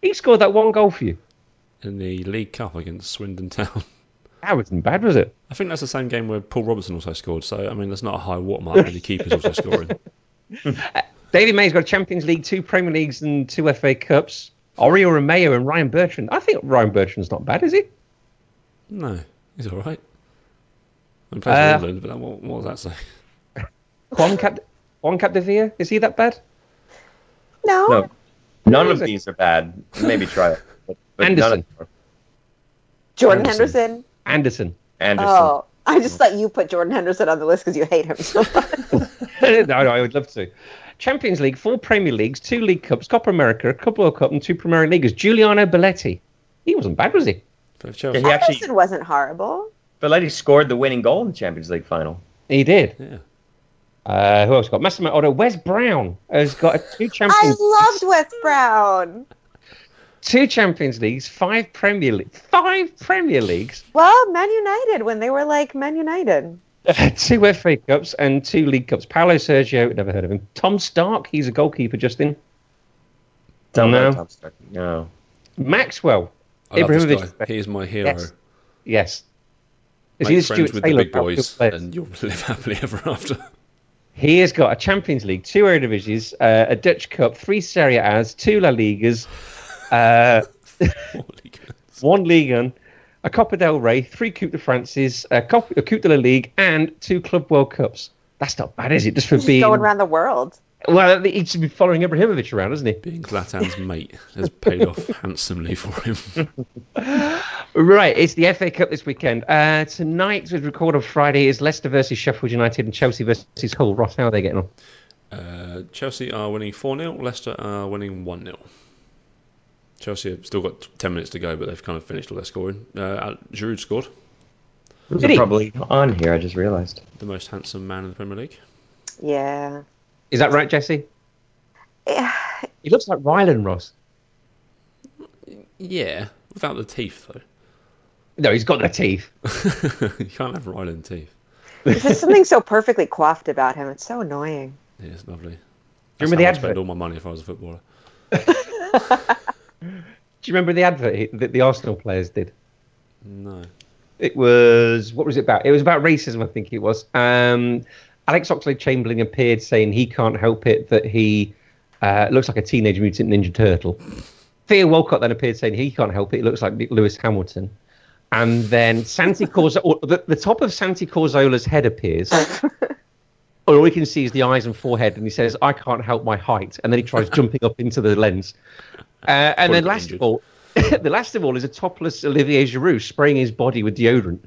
He scored that one goal for you. in the League Cup against Swindon Town. That wasn't bad, was it? I think that's the same game where Paul Robertson also scored. So I mean, that's not a high watermark when the keeper's also scoring. David May's got a Champions League, two Premier Leagues, and two FA Cups. Oriol Romeo and Ryan Bertrand. I think Ryan Bertrand's not bad, is he? No, he's all right. He plays Uh, England, but what, what does that say? Juan Cap, Juan Capdevila, is he that bad? No. No. None of these are bad. Maybe try it. But, but none Anderson. of them Jordan Anderson. Henderson. Anderson. Anderson. Oh, I just thought you put Jordan Henderson on the list because you hate him so much. no, no, I would love to. Champions League, four Premier Leagues, two League Cups, Copa America, a Couple of Cup, and two Premier Leagues. Giuliano Belletti. He wasn't bad, was he? For Yeah, Chelsea. he actually, Henderson wasn't horrible. Belletti scored the winning goal in the Champions League final. He did. Yeah. Uh, who else got? Massimo Oddo. Wes Brown has got a two I loved Wes Brown. two Champions Leagues, five Premier League, five Premier Leagues, Well, Man United when they were like Man United. two FA Cups, and two League Cups. Paolo Sergio, never heard of him. Tom Starke, he's a goalkeeper, Justin. Don't No. know Tom Starke. No. Maxwell. I love Ibrahimovic. He is my hero. Yes. Yes. Is Make he the friends Stuart with Taylor the big boys, players? and you'll live happily ever after. He has got a Champions League, two Eredivisie, uh, a Dutch Cup, three Serie A's, two La Ligas, uh, one Ligue 1, a Copa del Rey, three Coupe de France's, a, Cop- a Coupe de la Ligue, and two Club World Cups. That's not bad, is it? Just for Just being. going around the world. Well, he's been following Ibrahimovic around, hasn't he? Being Zlatan's mate has paid off handsomely for him. Right, it's the FA Cup this weekend. Uh, tonight, we record on Friday, is Leicester versus Sheffield United and Chelsea versus Hull. Ross, how are they getting on? Uh, Chelsea are winning 4 0, Leicester are winning 1 0. Chelsea have still got 10 minutes to go, but they've kind of finished all their scoring. Uh, Giroud scored, Those Did are he? probably on here. I just realized. the most handsome man in the Premier League. Yeah. Is that right, Jesse? Yeah. He looks like Rylan Ross. Yeah, without the teeth, though. No, he's got the teeth. you can't have Rylan teeth. There's just something so perfectly coiffed about him. It's so annoying. Yeah, it's lovely. Do you remember the how I advert? spend all my money if I was a footballer. Do you remember the advert that the Arsenal players did? No. It was what was it about? It was about racism, I think it was. Um, Alex Oxlade Chamberlain appeared saying he can't help it that he uh, looks like a teenage mutant ninja turtle. Theo Walcott then appeared saying he can't help it. He looks like Lewis Hamilton. And then Santi Cazorla, the, the top of Santi Cazorla's head appears. All we can see is the eyes and forehead, and he says, "I can't help my height." And then he tries jumping up into the lens. Uh, and then last injured. of all, the last of all is a topless Olivier Giroud spraying his body with deodorant,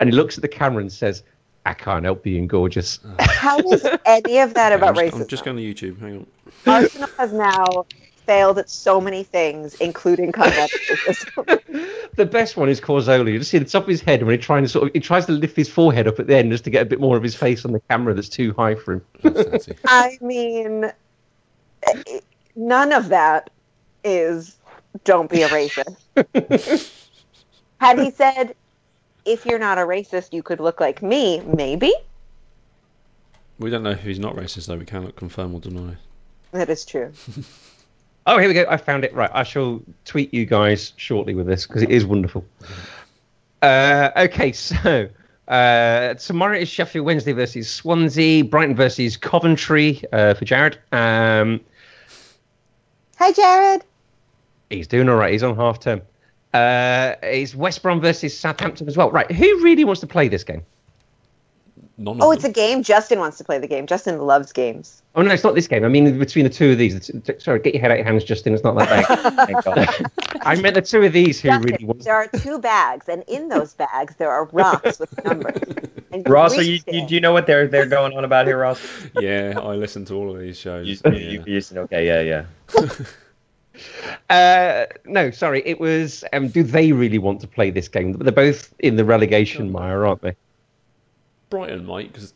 and he looks at the camera and says, I can't help being gorgeous. How is any of that about I'm, racism? I'm just going to YouTube. Hang on. Arsenal has now failed at so many things, including combat the best one is Cazorla. You just see the top of his head when he trying to sort of he tries to lift his forehead up at the end just to get a bit more of his face on the camera that's too high for him. I mean, none of that is don't be a racist. Had he said, if you're not a racist, you could look like me, maybe. we don't know if he's not racist, though. We cannot confirm or deny. That is true. Oh, here we go. I found it. Right. I shall tweet you guys shortly with this because it is wonderful. Uh, okay, so uh, tomorrow is Sheffield Wednesday versus Swansea, Brighton versus Coventry uh, for Jared. Um, Hi, Jared. he's doing all right. He's on half term. Uh, it's West Brom versus Southampton as well. Right. Who really wants to play this game? None of Oh, them. it's a game. Justin wants to play the game. Justin loves games. Oh no, it's not this game. I mean, between the two of these. It's, sorry, get your head out of your hands, Justin. It's not that bad. I meant the two of these who Justin, really want. there are two bags, and in those bags there are rocks with numbers. And Ross, are you, you, do you know what they're they're going on about here, Ross? yeah, I listen to all of these shows. You, yeah. you, you, you, okay, yeah, yeah. Uh, no, sorry. It was. Um, do they really want to play this game? They're both in the relegation mire, aren't they? Brighton might, because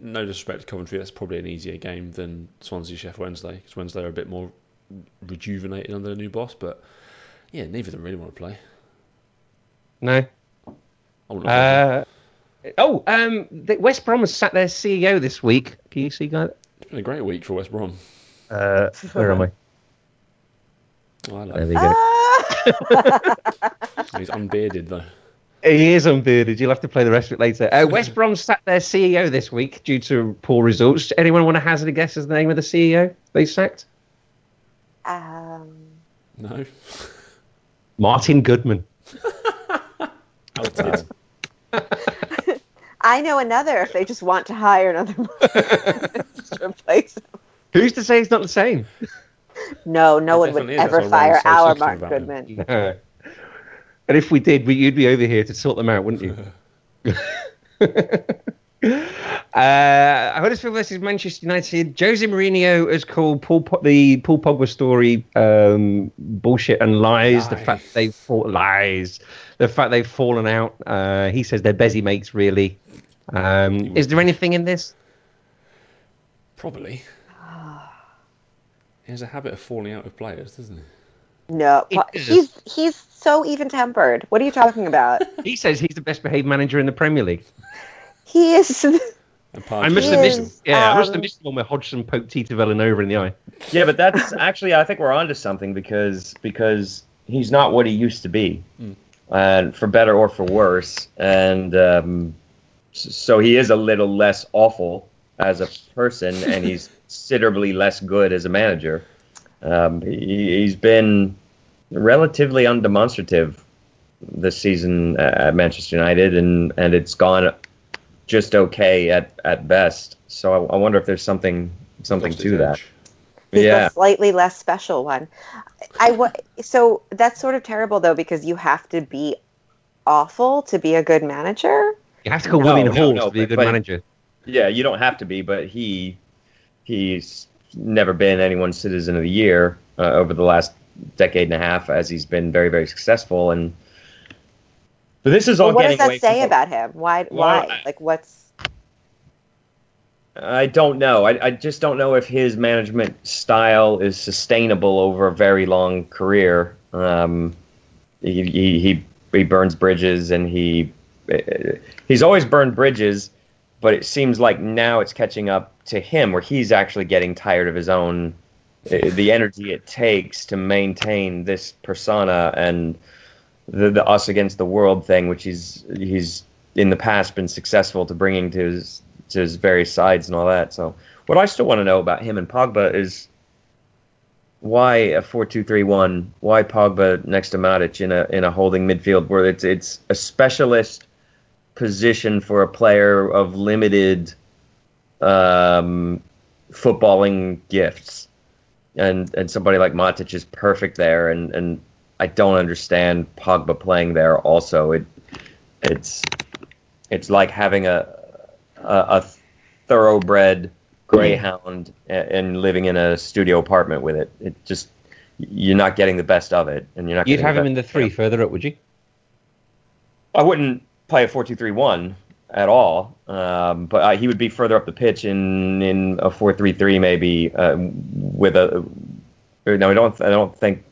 no disrespect to Coventry, that's probably an easier game than Swansea Sheffield Wednesday, because Wednesday are a bit more rejuvenated under the new boss. But yeah, neither of them really want to play. No. I Uh, oh, um, the West Brom has sat their CEO this week. Can you see, guys? It's been a great week for West Brom. Uh, where am I? Oh, I There like we go. Ah! He's unbearded though. He is unbearded. You'll have to play the rest of it later. Uh, West Brom sat their CEO this week due to poor results. Anyone want to hazard a guess as the name of the CEO they sacked? um, No. Martin Goodman. Outed. I know another if they just want to hire another just to replace him. Who's to say it's not the same? No, no It one would is. ever fire our Mark. Goodman. No. And if we did, we, you'd be over here to sort them out, wouldn't you? uh, Huddersfield versus Manchester United. Jose Mourinho has called Paul po- the Paul Pogba story um, bullshit and lies. The fact they've fought lies. The fact they've fallen out. Uh, he says they're busy mates, really. Um, is there anything in this? Probably. He has a habit of falling out with players, doesn't he? No, It he's he's so even tempered. What are you talking about? He says he's the best behaved manager in the Premier League. he is. I must He have is, missed. Yeah, I must have um, missed the one where Hodgson poked Tito Vilanova in the eye. Yeah, but that's actually I think we're onto something because because he's not what he used to be, Mm. and for better or for worse, and um, so he is a little less awful as a person, and he's considerably less good as a manager. Um, he, he's been relatively undemonstrative this season at Manchester United, and and it's gone just okay at at best. So I, I wonder if there's something something to that. edge. He's Yeah. the slightly less special one. I wa- so that's sort of terrible though because you have to be awful to be a good manager. You have to call No, William no, Hall no, to be a good but- manager. Yeah, you don't have to be, but he he's never been anyone's citizen of the year uh, over the last decade and a half, as he's been very very successful. And but this is all Well, what does that say about him? Why? Why? I- like, what's? I don't know. I, I just don't know if his management style is sustainable over a very long career. Um, he, he, he, he burns bridges and he he's always burned bridges, but it seems like now it's catching up to him where he's actually getting tired of his own uh, the energy it takes to maintain this persona and the, the us against the world thing, which he's he's in the past been successful to bringing to his to his various sides and all that. So what I still want to know about him and Pogba is why a four two three one? Why Pogba next to Matic in a in a holding midfield where it's it's a specialist position for a player of limited um, footballing gifts, and and somebody like Matic is perfect there, and and I don't understand Pogba playing there. Also, it it's it's like having a a thoroughbred greyhound and living in a studio apartment with it. It just you're not getting the best of it, and you're not. You'd have him in the three further up, would you? I wouldn't play a four-two-three-one at all, um, but uh, he would be further up the pitch in in a four-three-three maybe uh, with a. No, I don't. I don't think.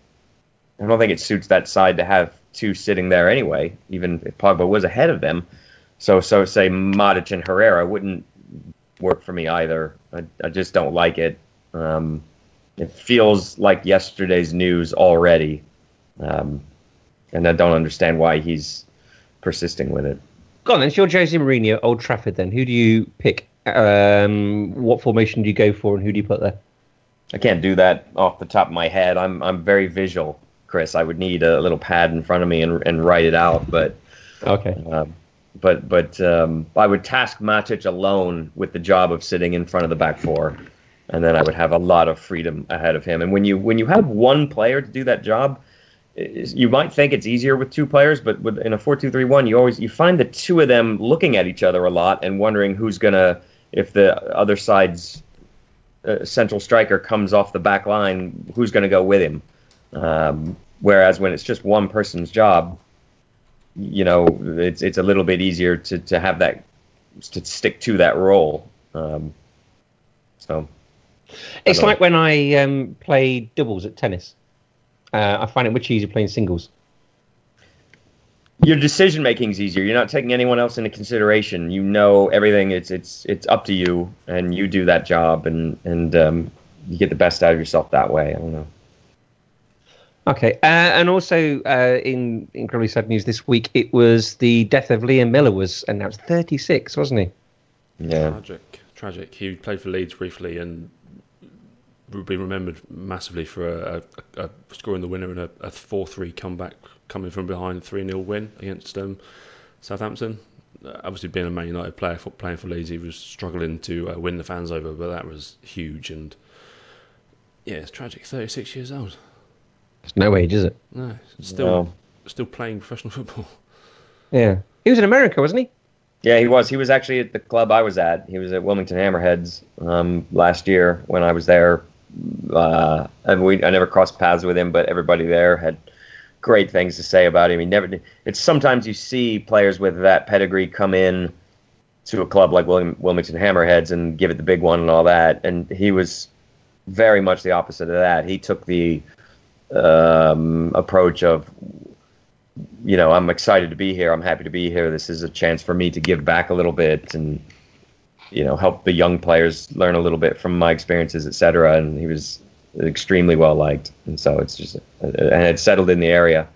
I don't think it suits that side to have two sitting there anyway. Even if Pogba was ahead of them, so so say Matic and Herrera wouldn't work for me either. I, I just don't like it. Um, it feels like yesterday's news already, um, and I don't understand why he's persisting with it. Go on then. It's your Jose Mourinho, Old Trafford. Then who do you pick? Um, what formation do you go for, and who do you put there? I can't do that off the top of my head. I'm I'm very visual, Chris. I would need a little pad in front of me and and write it out, but okay. Um, but but um, I would task Matic alone with the job of sitting in front of the back four, and then I would have a lot of freedom ahead of him. And when you when you have one player to do that job, you might think it's easier with two players, but with, in a four-two-three-one, you always you find the two of them looking at each other a lot and wondering who's gonna if the other side's uh, central striker comes off the back line, who's gonna go with him. Um, whereas when it's just one person's job, you know, it's it's a little bit easier to, to have that to stick to that role. Um, so it's like when I um, play doubles at tennis. Uh, I find it much easier playing singles. Your decision making is easier. You're not taking anyone else into consideration. You know everything. It's it's it's up to you, and you do that job, and and um, you get the best out of yourself that way. I don't know. Okay, uh, and also uh, in incredibly sad news this week, it was the death of Liam Miller was announced. Thirty six, wasn't he? Yeah. Tragic, tragic. He played for Leeds briefly and would be remembered massively for a, a, a scoring the winner in a four three comeback coming from behind three 0 win against um, Southampton. Uh, obviously, being a Man United player for, playing for Leeds, he was struggling to uh, win the fans over, but that was huge and yeah, it's tragic. Thirty six years old. It's no age, is it? No, still No. still playing professional football. Yeah, he was in America, wasn't he? Yeah, he was. He was actually at the club I was at. He was at Wilmington Hammerheads um, last year when I was there. Uh, and we, I never crossed paths with him, but everybody there had great things to say about him. He never. It's sometimes you see players with that pedigree come in to a club like William, Wilmington Hammerheads and give it the big one and all that, and he was very much the opposite of that. He took the um, approach of you know, I'm excited to be here. I'm happy to be here. This is a chance for me to give back a little bit and, you know, help the young players learn a little bit from my experiences, et cetera. And he was extremely well liked. And so it's just, and had settled in the area.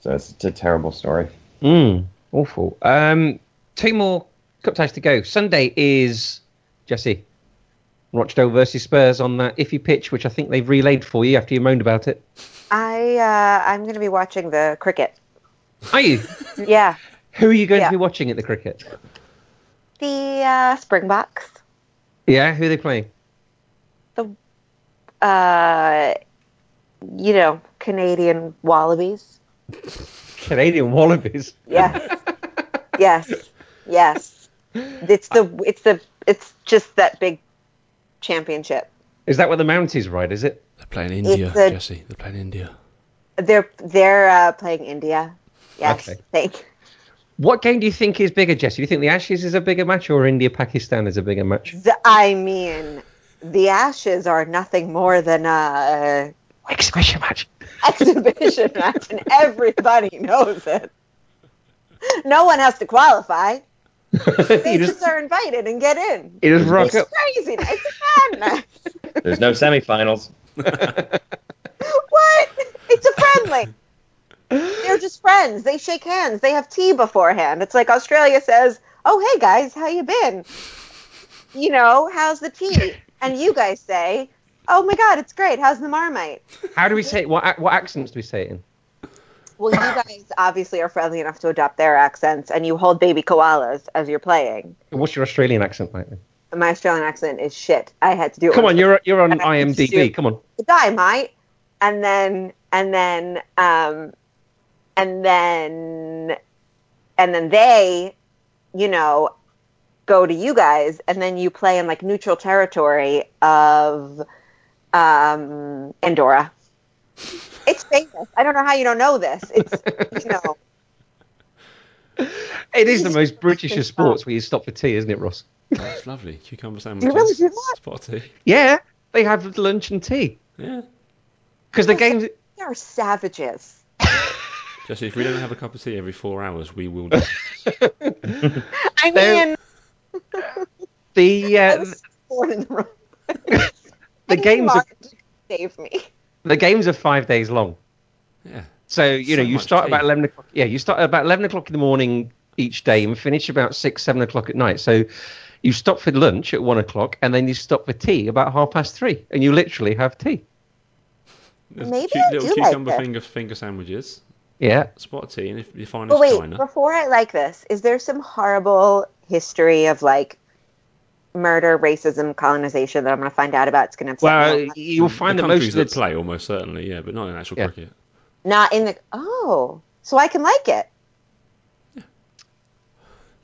So it's, it's a terrible story. Mm, awful. Um, two more cup ties to go. Sunday is Jesse Rochdale versus Spurs on that iffy pitch, which I think they've relayed for you after you moaned about it. I uh, I'm going to be watching the cricket. Are you? Yeah, Who are you going Yeah. to be watching at the cricket? The uh, Springboks. Yeah, who are they playing? The, uh, you know, Canadian Wallabies. Canadian Wallabies. Yes, yes, yes. It's the it's the it's just that big championship. Is that what the Mounties ride? Is it? They're playing India, a- Jesse. They're playing India. They're they're uh, playing India. Yes, Okay. thank. What game do you think is bigger, Jesse? Do you think the Ashes is a bigger match or India Pakistan is a bigger match? The, I mean, the Ashes are nothing more than a Exhibition match. exhibition match, and everybody knows it. No one has to qualify. They just, just, are invited and get in. you just rock It's up. crazy. It's a madness. There's no semifinals. what? It's a friendly. They're just friends. They shake hands. They have tea beforehand. It's like Australia says, "Oh, hey guys, how you been? You know, how's the tea?" And you guys say, "Oh my God, it's great. How's the marmite?" How do we say it? What, what accents do we say it in? Well, you guys obviously are friendly enough to adopt their accents, and you hold baby koalas as you're playing. What's your Australian accent like? Then? My Australian accent is shit. I had to do it. Come on, you're you're on And I can IMDb. Come on. die, mate. And then and then um and then and then they, you know, go to you guys, and then you play in like neutral territory of um, Andorra. It's famous. I don't know how you don't know this. It's you know. It is the most British of sports where you stop for tea, isn't it, Ross? That's lovely. Cucumber sandwiches. really do that? Spot tea. Yeah, they have lunch and tea Yeah. because the games. They are savages. Jesse, if we don't have a cup of tea every four hours, we will. die. I mean, The uh, born in the wrong. the I games are, Martin save me. the games are five days long. Yeah. So you know you much start tea. about eleven o'clock. Yeah, you start about eleven o'clock in the morning each day and finish about six, seven o'clock at night. So you stop for lunch at one o'clock and then you stop for tea about half past three, and you literally have tea. There's Maybe cute I little do like cucumber this. finger finger sandwiches. Yeah. Spot tea, and if you find But wait, China, before I like this, is there some horrible history of like murder, racism, colonization that I'm going to find out about? It's going to upset Well, me. you'll find the that most countries of that play almost certainly, yeah, but not in actual Yeah. cricket. Not in the oh, so I can like it.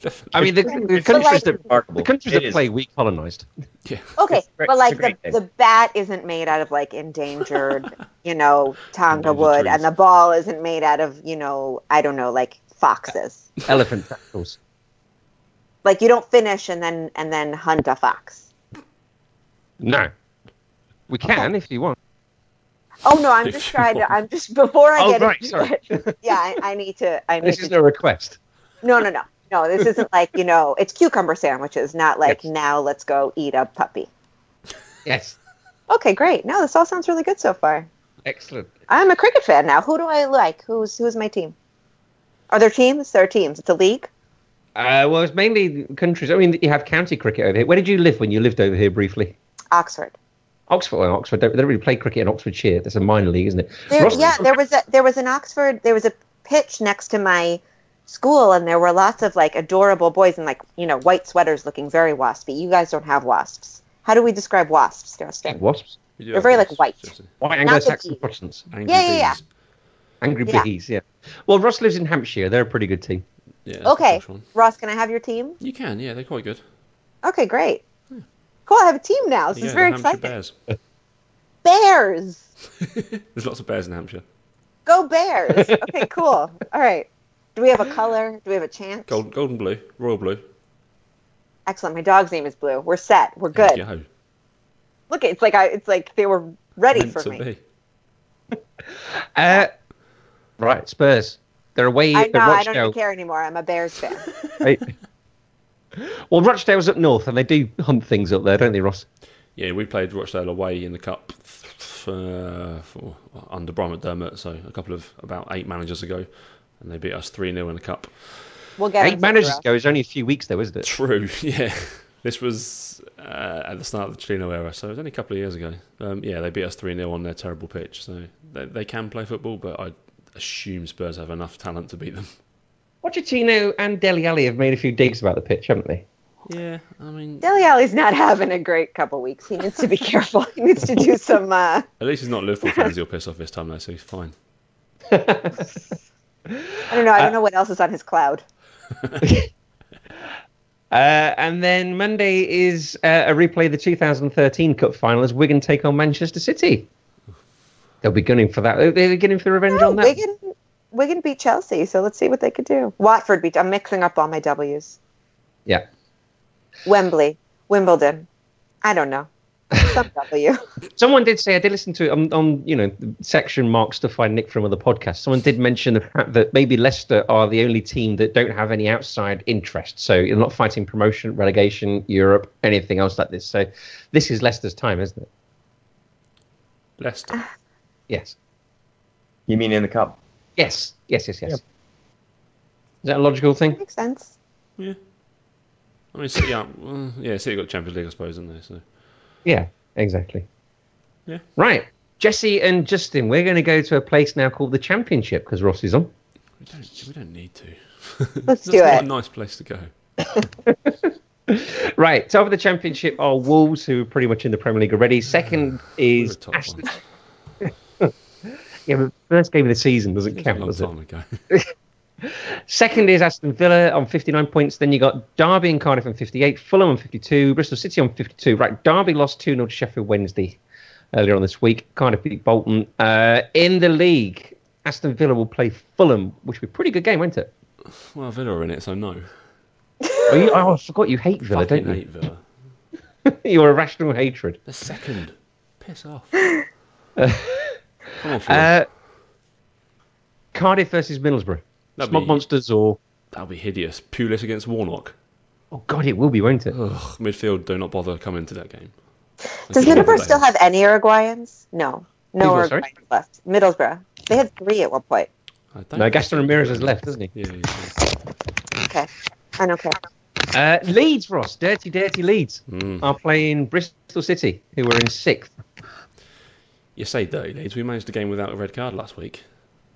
Definitely. I mean, the, the countries like- that the countries It that is. play we colonized. yeah. Okay, great- but like the, the bat isn't made out of like endangered, you know, Tonga wood, trees. and the ball isn't made out of, you know, I don't know, like foxes. Elephant tackles. Like you don't finish and then and then hunt a fox. No. We can if you want. Oh no, I'm just you trying to. I'm just before I Oh, get right, into sorry. it. Yeah, I, I need to. I need This to. is no request. No, no, no, no. This isn't like you know. It's cucumber sandwiches, not like Yes. now. Let's go eat a puppy. Yes. Okay, great. No, this all sounds really good so far. Excellent. I'm a cricket fan now. Who do I like? Who's who's my team? Are there teams? There are teams. It's a league. Uh, well, it's mainly countries. I mean, you have county cricket over here. Where did you live when you lived over here briefly? Oxford. Oxford. Well, Oxford don't, they don't really play cricket in Oxfordshire. That's a minor league, isn't it? There, Ross- yeah, there was a there was an Oxford. There was a pitch next to my school, and there were lots of like adorable boys in like you know white sweaters, looking very waspy. You guys don't have wasps. How do we describe wasps, Justin? Wasps. We do They're have very, like, white. White Not Anglo-Saxon. Protestants. Angry Yeah, yeah, yeah. bees. Angry Yeah. bees, yeah. Well, Ross lives in Hampshire. They're a pretty good team. Yeah, Okay, posh. Ross, can I have your team? You can, yeah, they're quite good. Okay, great. Cool. I have a team now. This Yeah, is very the exciting. Bears. Bears. There's lots of bears in Hampshire. Go Bears. Okay, cool. All right. Do we have a color? Do we have a chance? Gold, golden blue, royal blue. Excellent. My dog's name is Blue. We're set. We're There good. you go. Look, it's like I. It's like they were ready Meant for to me. be. Uh, right, Spurs. They're away I know. I don't even care anymore. I'm a Bears fan. Right. well, Rochdale's up north, and they do hunt things up there, don't they, Ross? Yeah, we played Rochdale away in the cup uh, for, under Brian McDermott, so a couple of about eight managers ago, and they beat us three 0 in the cup. We'll get Eight managers ago is only a few weeks, though, isn't it? True, yeah. This was uh, at the start of the Cellino era, so it was only a couple of years ago. Um, yeah, they beat us 3 0 on their terrible pitch, so they, they can play football, but I assume Spurs have enough talent to beat them. Pochettino and Dele Alli have made a few digs about the pitch, haven't they? Yeah, I mean, Dele Alli's not having a great couple of weeks. He needs to be careful. He needs to do some. Uh, at least he's not Liverpool fans he'll piss off this time, though, so he's fine. I don't know. I don't know what else is on his cloud. Uh, and then Monday is uh, a replay of the 2013 Cup final as Wigan take on Manchester City. They'll be gunning for that. They're gunning for revenge No, on that. Wigan, Wigan beat Chelsea, so let's see what they could do. Watford beat. I'm mixing up all my W's. Yeah. Wembley, Wimbledon. I don't know. Some W. Someone did say I did listen to on, on you know section mark stuff I Nick from other podcasts. Someone did mention the fact that maybe Leicester are the only team that don't have any outside interest. So you're not fighting promotion, relegation, Europe, anything else like this. So this is Leicester's time, isn't it? Leicester. Yes. You mean in the cup? Yes. Yes. Yes. Yes. Yeah. Is that a logical thing? Makes sense. Yeah. I mean, City aren't, well, yeah, City got Champions League, I suppose, haven't they? So. Yeah. Exactly. Yeah. Right. Jesse and Justin, we're going to go to a place now called the Championship because Ross is on. We don't, we don't need to. Let's That's do not it. a nice place to go. Right, top of the championship are Wolves, who are pretty much in the Premier League already. Second We're is Aston. Yeah, but first game of the season doesn't It a count, long does it? Second is Aston Villa on 59 points. Then you got Derby and Cardiff on 58, Fulham on 52, Bristol City on 52. Right, Derby lost 2 0 to Sheffield Wednesday earlier on this week. Cardiff beat Bolton. Uh, in the league, Aston Villa will play Fulham, which will be a pretty good game, won't it? Well, Villa are in it, so no. Oh, you, oh I forgot you hate Villa, Fucking don't you? hate Villa. You're a rational hatred. The second. Piss off. Come on, Fulham. Uh, Cardiff versus Middlesbrough. That'd Smog be- Monsters or. That'll be hideous. Pulis against Warnock. Oh, God, it will be, won't it? Ugh, midfield do not bother coming to that game. Does That's Middlesbrough still have any Uruguayans? No. No Who's what, sorry? Uruguayans left. Middlesbrough. They had three at one point. I don't No, Gaston Ramirez has left, hasn't he? Yeah, yeah. Okay. I don't care. Uh, Leeds, Ross. Dirty, dirty Leeds Mm. are playing Bristol City, who were in sixth. You say dirty Leeds. We managed a game without a red card last week.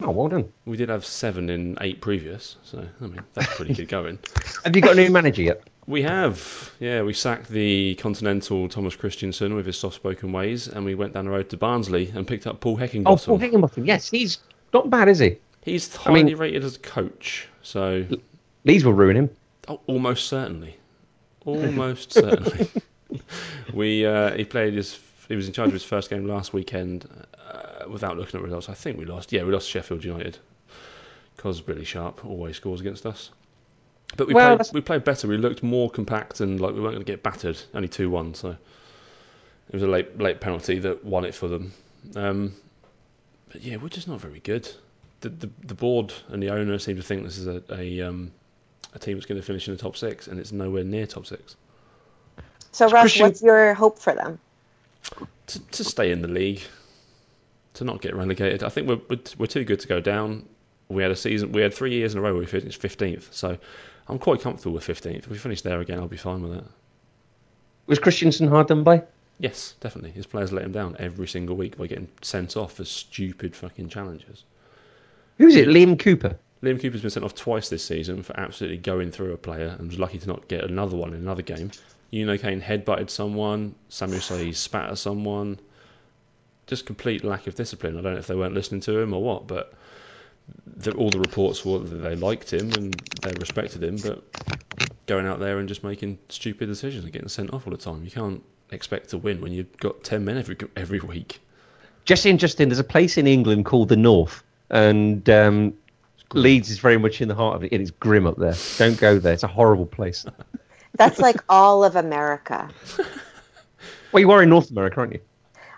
Oh, well done. We did have seven in eight previous, so I mean that's pretty good going. Have you got a new manager yet? We have, yeah, we sacked the continental Thomas Christiansen with his soft-spoken ways, and we went down the road to Barnsley and picked up Paul Heckingbottom. Oh, Paul Higginbotham. Yes, he's not bad, is he? He's I mean- highly rated as a coach, so these will ruin him. oh, almost certainly, almost certainly. we uh, he played his he was in charge of his first game last weekend without looking at results. I think we lost. Yeah, we lost Sheffield United because Billy Sharp always scores against us. But we Well, played that's- we played better. We looked more compact and like we weren't going to get battered. Only two one, so it was a late late penalty that won it for them. Um, but yeah, we're just not very good. The, the the board and the owner seem to think this is a a, um, a team that's going to finish in the top six, and it's nowhere near top six. So, Russ, what's your hope for them? To, to stay in the league, to not get relegated. I think we're, we're we're too good to go down. We had a season. We had three years in a row where we finished fifteenth. So I'm quite comfortable with fifteenth. If we finish there again, I'll be fine with that. Was Christiansen hard done by? Yes, definitely. His players let him down every single week by getting sent off for stupid fucking challenges. Who's it? Liam Cooper. Liam Cooper's been sent off twice this season for absolutely going through a player and was lucky to not get another one in another game. Eunan O'Kane headbutted someone, Samuel Saiz spat at someone. Just complete lack of discipline. I don't know if they weren't listening to him or what, but the, all the reports were that they liked him and they respected him, but going out there and just making stupid decisions and getting sent off all the time. You can't expect to win when you've got 10 men every, every week. Jesse and Justin, there's a place in England called the North, and um, Leeds is very much in the heart of it. It is grim up there. Don't go there. It's a horrible place. That's like all of America. Well, you are in North America, aren't you?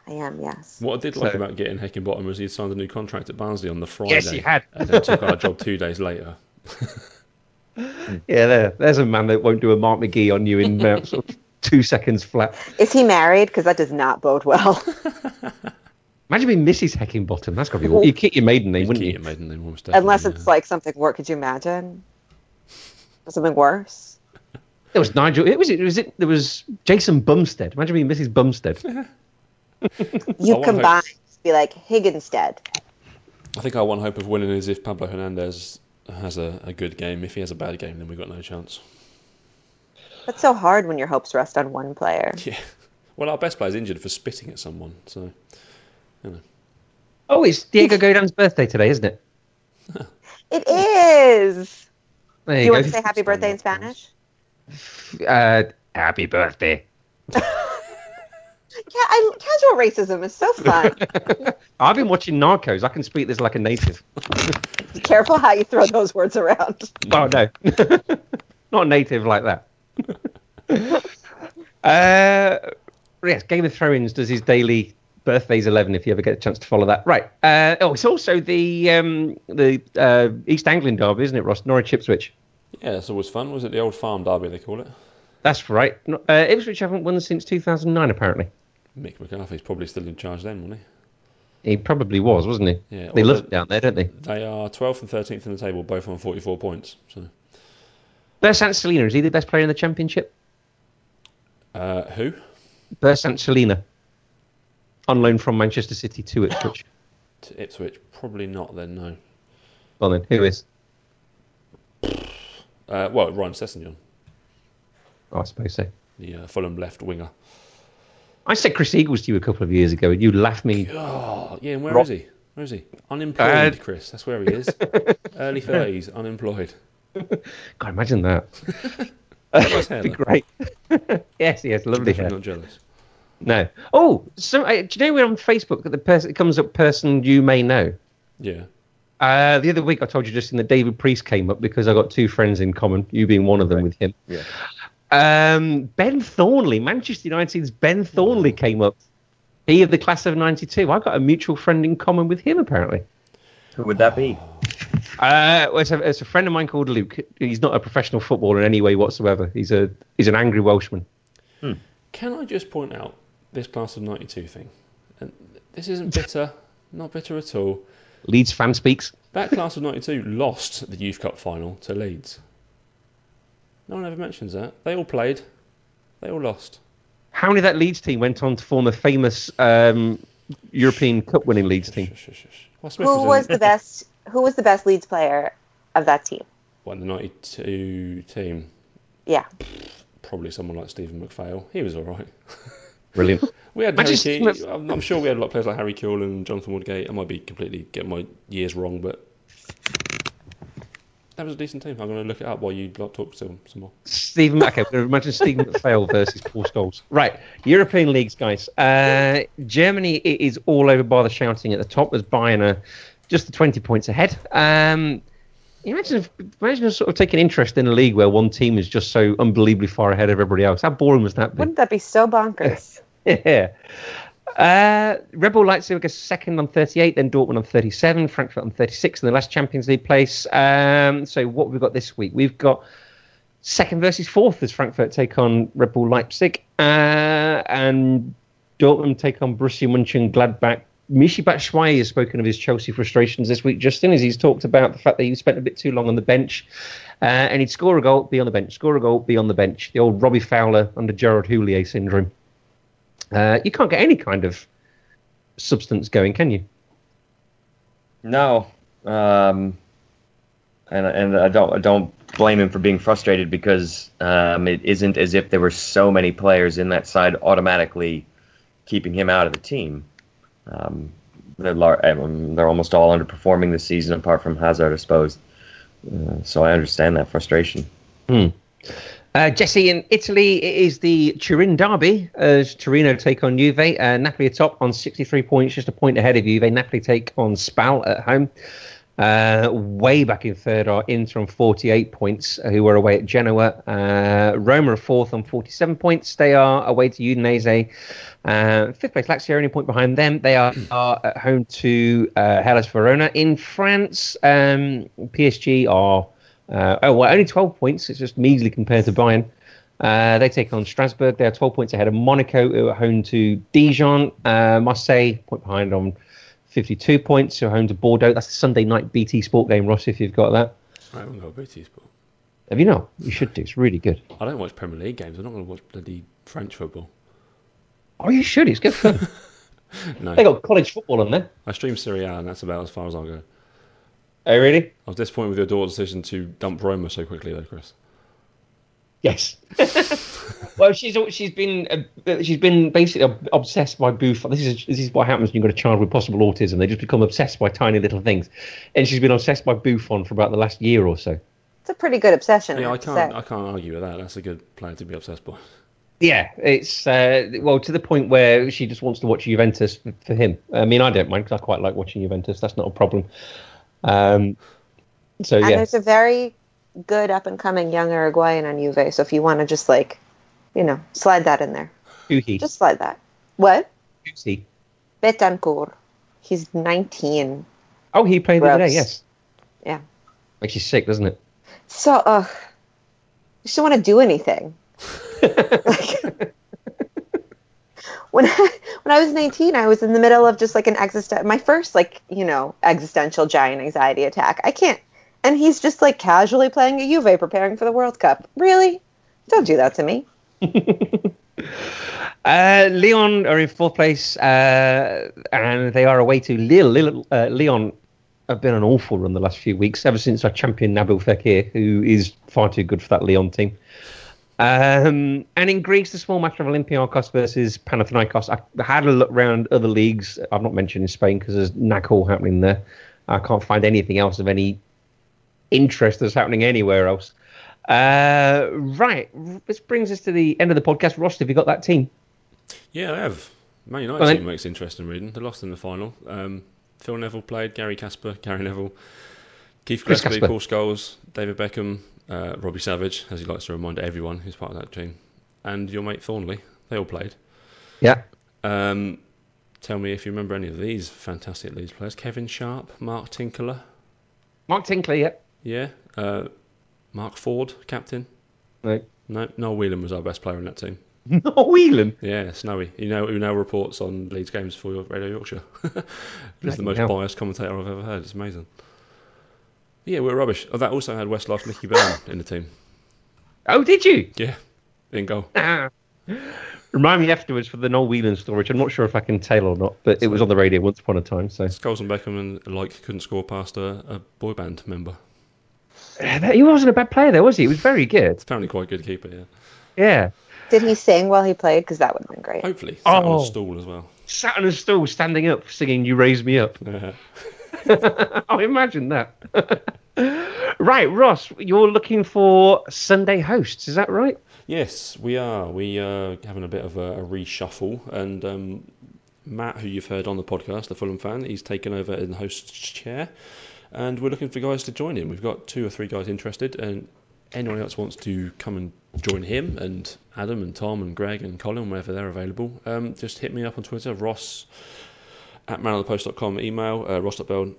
I am, yes. What I did like So- about getting Heckingbottom was he signed a new contract at Barnsley on the Friday. Yes, he had. and then took our job two days later. Yeah, there. There's a man that won't do a Mark McGhee on you in uh, sort of two seconds flat. Is he married? Because that does not bode well. Imagine being Mrs. Heckingbottom. That's got to be awful. You keep your maiden name, He'd wouldn't keep you? your maiden name almost definitely, Unless yeah. it's like something worse. Could you imagine? Something worse? There was Nigel. It was it. Was it? There was Jason Bumstead. Imagine being Mrs. Bumstead. You want combine, be like Higginstead. I think our one hope of winning is if Pablo Hernandez has a, a good game. If he has a bad game, then we've got no chance. That's so hard when your hopes rest on one player. Yeah. Well, our best player's injured for spitting at someone, so Oh, it's Diego Godin's birthday today, isn't it? It is. There Do you, you go. want to say happy birthday in Spanish? Uh, happy birthday. Yeah, I, casual racism is so fun. I've been watching Narcos. I can speak this like a native. Be careful how you throw those words around. Oh no, not native like that. uh, yes, Game of Thrones does his daily birthdays eleven. If you ever get a chance to follow that, right? Uh, oh, it's also the um, the uh, East Anglian derby, isn't it, Ross? Norwich Ipswich. yeah, it's always fun. Was it the old farm derby they call it? That's right. No- Uh, Ipswich haven't won since 2009, apparently. Mick McCarthy's probably still in charge then, wasn't He He probably was, wasn't he? Yeah, They love it down there, don't they? They are 12th and 13th in the table, both on 44 points. So, Bersant Celina, is he the best player in the championship? uh, who? Bersant Celina. On loan from Manchester City to Ipswich. To Ipswich? Probably not. Then no. well then, who is? Uh, well, Ryan Sessegnon, Oh, I suppose so. the uh, Fulham left winger. I said Chris Eagles to you a couple of years ago, and you laughed me. Oh, yeah. And where is he? Where is he? Unemployed, Uh, Chris. That's where he is. Early thirties, unemployed. God, imagine that. Nice hair, That'd be great. yes, yes, lovely hair. Definitely not jealous. No. Oh, so uh, do you know we're on Facebook that the person it comes up person you may know? Yeah. Uh, the other week I told you just in that David Priest came up because I got two friends in common, you being one of them with him. Yeah. Um, ben Thornley, Manchester United's Ben Thornley came up. He of the class of '92. I've got a mutual friend in common with him apparently. Who would that be? Uh, it's, a, it's a friend of mine called Luke. He's not a professional footballer in any way whatsoever. He's a he's an angry Welshman. Can I just point out this class of '92 thing? And this isn't bitter, not bitter at all. Leeds fan speaks. That class of '92 lost the Youth Cup final to Leeds. No one ever mentions that. They all played. They all lost. How many of that Leeds team went on to form a famous um, European Cup winning Leeds team? Shush, shush, shush. Well, Who was, was in, the best? Who was the best Leeds player of that team? What, the '92 team? Yeah. Probably someone like Stephen McPhail. He was all right. Brilliant. We had I Harry just- Keane. I'm, I'm sure we had a lot of players like Harry Kewell and Jonathan Woodgate. I might be completely getting my years wrong, but that was a decent team. I'm going to look it up while you talk to some, some more. Stephen, okay, we're going to imagine Stephen McPhail versus Paul Scholes. Right, European leagues, guys. Uh, Germany is all over by the shouting at the top as Bayern are just the 20 points ahead. Um, you imagine, if, imagine sort of taking interest in a league where one team is just so unbelievably far ahead of everybody else. How boring was that? Be? Wouldn't that be so bonkers? Yeah. Uh, Red Bull Leipzig are second on 38, then Dortmund on 37, Frankfurt on 36 in the last Champions League place. Um, so what we've got this week? We've got second versus fourth as Frankfurt take on Red Bull Leipzig, uh, and Dortmund take on Borussia Mönchengladbach. Michi Batshuayi has spoken of his Chelsea frustrations this week, Justin, as he's talked about the fact that he spent a bit too long on the bench. Uh, and he'd score a goal, be on the bench, score a goal, be on the bench. The old Robbie Fowler under Gerard Houllier syndrome. Uh, you can't get any kind of substance going, can you? No, um, and and I don't I don't blame him for being frustrated because um, it isn't as if there were so many players in that side automatically keeping him out of the team. Um, they're lar- they're almost all underperforming this season, apart from Hazard, I suppose. Uh, so I understand that frustration. Uh, Jesse, in Italy, it is the Turin derby as Torino take on Juve. Uh, Napoli atop on 63 points, just a point ahead of Juve. Napoli take on Spal at home. Uh, way back in third are Inter on 48 points, uh, who were away at Genoa. Uh, Roma are fourth on 47 points. They are away to Udinese. Uh, fifth place, Lazio, only point behind them. They are, are at home to uh, Hellas Verona. In France, um, PSG are uh, oh, well, only 12 points. It's just measly compared to Bayern. Uh, they take on Strasbourg. They are 12 points ahead of Monaco, who are home to Dijon. Uh, Marseille, point behind on 52 points, who are home to Bordeaux. That's the Sunday night BT Sport game, Ross, if you've got that. I haven't got a BT Sport. Have you not? You should do. It's really good. I don't watch Premier League games. I'm not going to watch bloody French football. Oh, you should. It's good fun. No. they got college football on there. I stream Serie A, and that's about as far as I'll go. Oh, really? I was disappointed with your daughter's decision to dump Roma so quickly, though, Chris. Yes. well, she's she's been uh, she's been basically obsessed by Buffon. This is this is what happens when you've got a child with possible autism. They just become obsessed by tiny little things, and she's been obsessed by Buffon for about the last year or so. It's a pretty good obsession. Yeah, I I can't. say. I can't argue with that. That's a good player to be obsessed by. Yeah, it's uh, well to the point where she just wants to watch Juventus for, for him. I mean, I don't mind because I quite like watching Juventus. That's not a problem. Um, so And yeah, there's a very good up and coming young Uruguayan on Juve. So if you want to just like, you know, slide that in there, who's he? just slide that. What? Who's he? Bentancur. He's 19. Oh, he played the other day. Yes. Yeah. Makes you sick, doesn't it? So, uh, you just don't want to do anything. like, when I, when I was 19, I was in the middle of just like an existen my first like you know existential giant anxiety attack. I can't, and he's just like casually playing a Juve, preparing for the World Cup. Really? Don't do that to me. Uh, Lyon are in fourth place, uh, and they are away to Lille. Lille uh, Lyon have been an awful run the last few weeks, ever since our champion Nabil Fekir, who is far too good for that Lyon team. Um, and in Greece, the small match of Olympiakos versus Panathinaikos. I had a look around other leagues. I've not mentioned in Spain because there's knack happening there. I can't find anything else of any interest that's happening anywhere else. Uh, right, this brings us to the end of the podcast. Ross, have you got that team? Yeah, I have. Man United Well, then- team makes interesting reading. They lost in the final. Um, Phil Neville played, Gary Casper, Gary Neville, Keith Chris Gillespie, Casper. Paul Scholes, David Beckham, uh, Robbie Savage, as he likes to remind everyone who's part of that team, and your mate Thornley. They all played. Yeah. Um, tell me if you remember any of these fantastic Leeds players. Kevin Sharp, Mark Tinkler, Mark Tinkler, yeah. yeah. Uh, Mark Ford, captain. No. No, Noel Whelan was our best player in that team. No, Whelan. Yeah, Snowy. You know who now reports on Leeds games for your Radio Yorkshire. He's the most hell. biased commentator I've ever heard. It's amazing. Yeah, we're rubbish. Oh, that also had Westlife's Nicky Byrne in the team. Oh, did you? Yeah, in goal. Ah. Remind me afterwards for the Noel Whelan story, which I'm not sure if I can tell or not, but it was on the radio once upon a time. So Scholes and Beckham and like couldn't score past a, a boy band member. he wasn't a bad player, though, was he? He was very good. Apparently quite good keeper. Yeah. Yeah. Did he sing while he played? Because that would have been great. Hopefully, sat on Oh. a stool as well. Sat on a stool, standing up, singing "You Raise Me Up." Yeah. oh, imagine that. right, Ross, you're looking for Sunday hosts, is that right? Yes, we are. We are having a bit of a, a reshuffle, and um, Matt, who you've heard on the podcast, the Fulham fan, he's taken over in the host's chair, and we're looking for guys to join him. We've got two or three guys interested, and anyone else wants to come and join him and Adam and Tom and Greg and Colin wherever they're available, um, just hit me up on Twitter, Ross at manonthepost.com, email uh, ross.bell.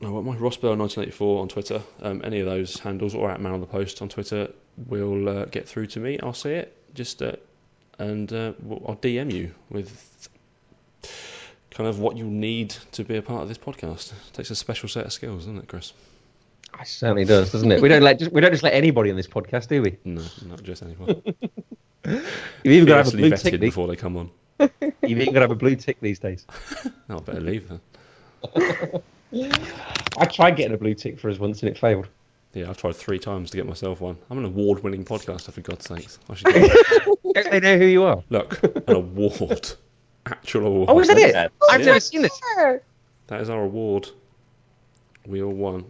No, what am I? Rossbell1984 on Twitter. Um, any of those handles, or at Man on the Post on Twitter, will uh, get through to me. I'll see it. Just uh, and uh, I'll DM you with kind of what you need to be a part of this podcast. It takes a special set of skills, doesn't it, Chris? It certainly does, doesn't it? We don't let just, we don't just let anybody on this podcast, do we? No, not just anyone. You've even got to have a blue vetted tick. before they come on. You've even got to have a blue tick these days. No, I better leave then. I tried getting a blue tick for us once and it failed. Yeah, I've tried three times to get myself one. I'm an award-winning podcaster, for God's sakes. I should get Don't they know who you are? look an award, actual award. Oh, is that it? that. I've Yeah. never seen this. Sure. That is our award. We all won.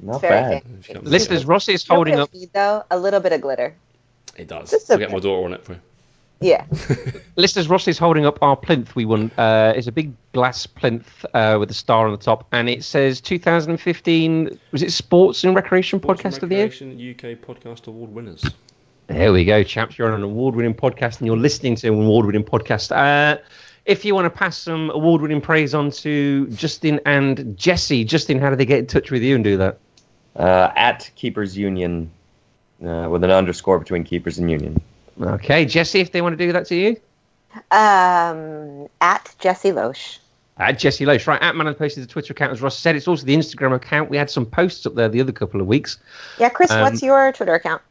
Not bad. good. If you got- Listeners, Ross is You holding up. need, though a little bit of glitter. It does. Just I'll a get my daughter on it for you. Yeah. Listeners, Ross is holding up our plinth we won. Uh, it's a big glass plinth uh, with a star on the top, and it says 2015. Was it Sports and Recreation Sports and Podcast of the Year? Recreation UK Podcast Award winners. There we go, chaps. You're on an award-winning podcast, and you're listening to an award-winning podcast. Uh, if you want to pass some award-winning praise on to Justin and Jesse, Justin, how do they get in touch with you and do that? Uh, at Keepers Union, uh, with an underscore between Keepers and Union. Okay, Jesse, if they want to do that to you, Um, at Jesse Loesch. at Jesse Loesch, right? At Man on the Post is the Twitter account, as Ross said. It's also the Instagram account. We had some posts up there the other couple of weeks. Yeah, Chris, Um, what's your Twitter account?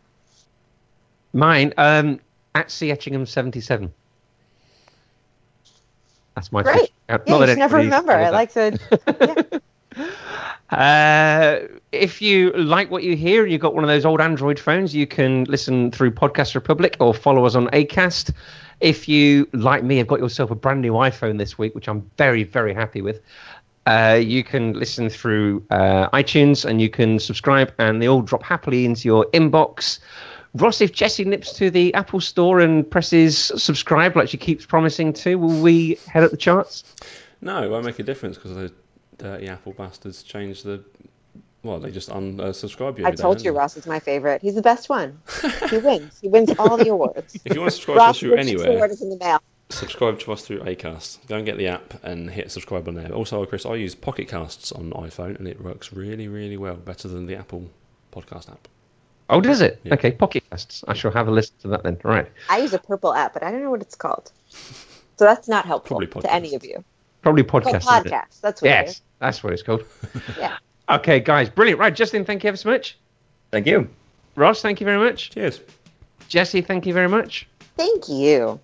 Mine, um, at C Etchingham77. That's my Great. Twitter account. Yeah, Not you never remember. I like to. Uh, if you like what you hear and you've got one of those old Android phones, you can listen through Podcast Republic or follow us on Acast. If you, like me, have got yourself a brand new iPhone this week, which I'm very, very happy with, uh, you can listen through uh, iTunes and you can subscribe, and they all drop happily into your inbox. Ross, if Jesse nips to the Apple Store and presses subscribe like she keeps promising to, will we head up the charts? No, it won't make a difference because dirty uh, Apple bastards changed the. Well, they just unsubscribe uh, you. I told don't you. Ross is my favorite. He's the best one. he wins. He wins all the awards. If you want to subscribe to us through Richardson anywhere, award is in the mail. subscribe to us through Acast. Go and get the app and hit subscribe on there. Also, Chris, I use Pocket Casts on iPhone and it works really, really well, better than the Apple podcast app. Oh, does it? Yeah. Okay, Pocket Casts. I shall have a listen to that then. Right. I use a purple app, but I don't know what it's called. So that's not helpful to any of you. Probably Called oh, podcast. isn't podcast. That's what Yes, is. That's what it's called. Yeah. Okay, guys, brilliant. Right, Justin, thank you ever so much. Thank you. Ross, thank you very much. Cheers. Jesse, thank you very much. Thank you.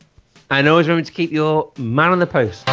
And always remember to keep your man on the post.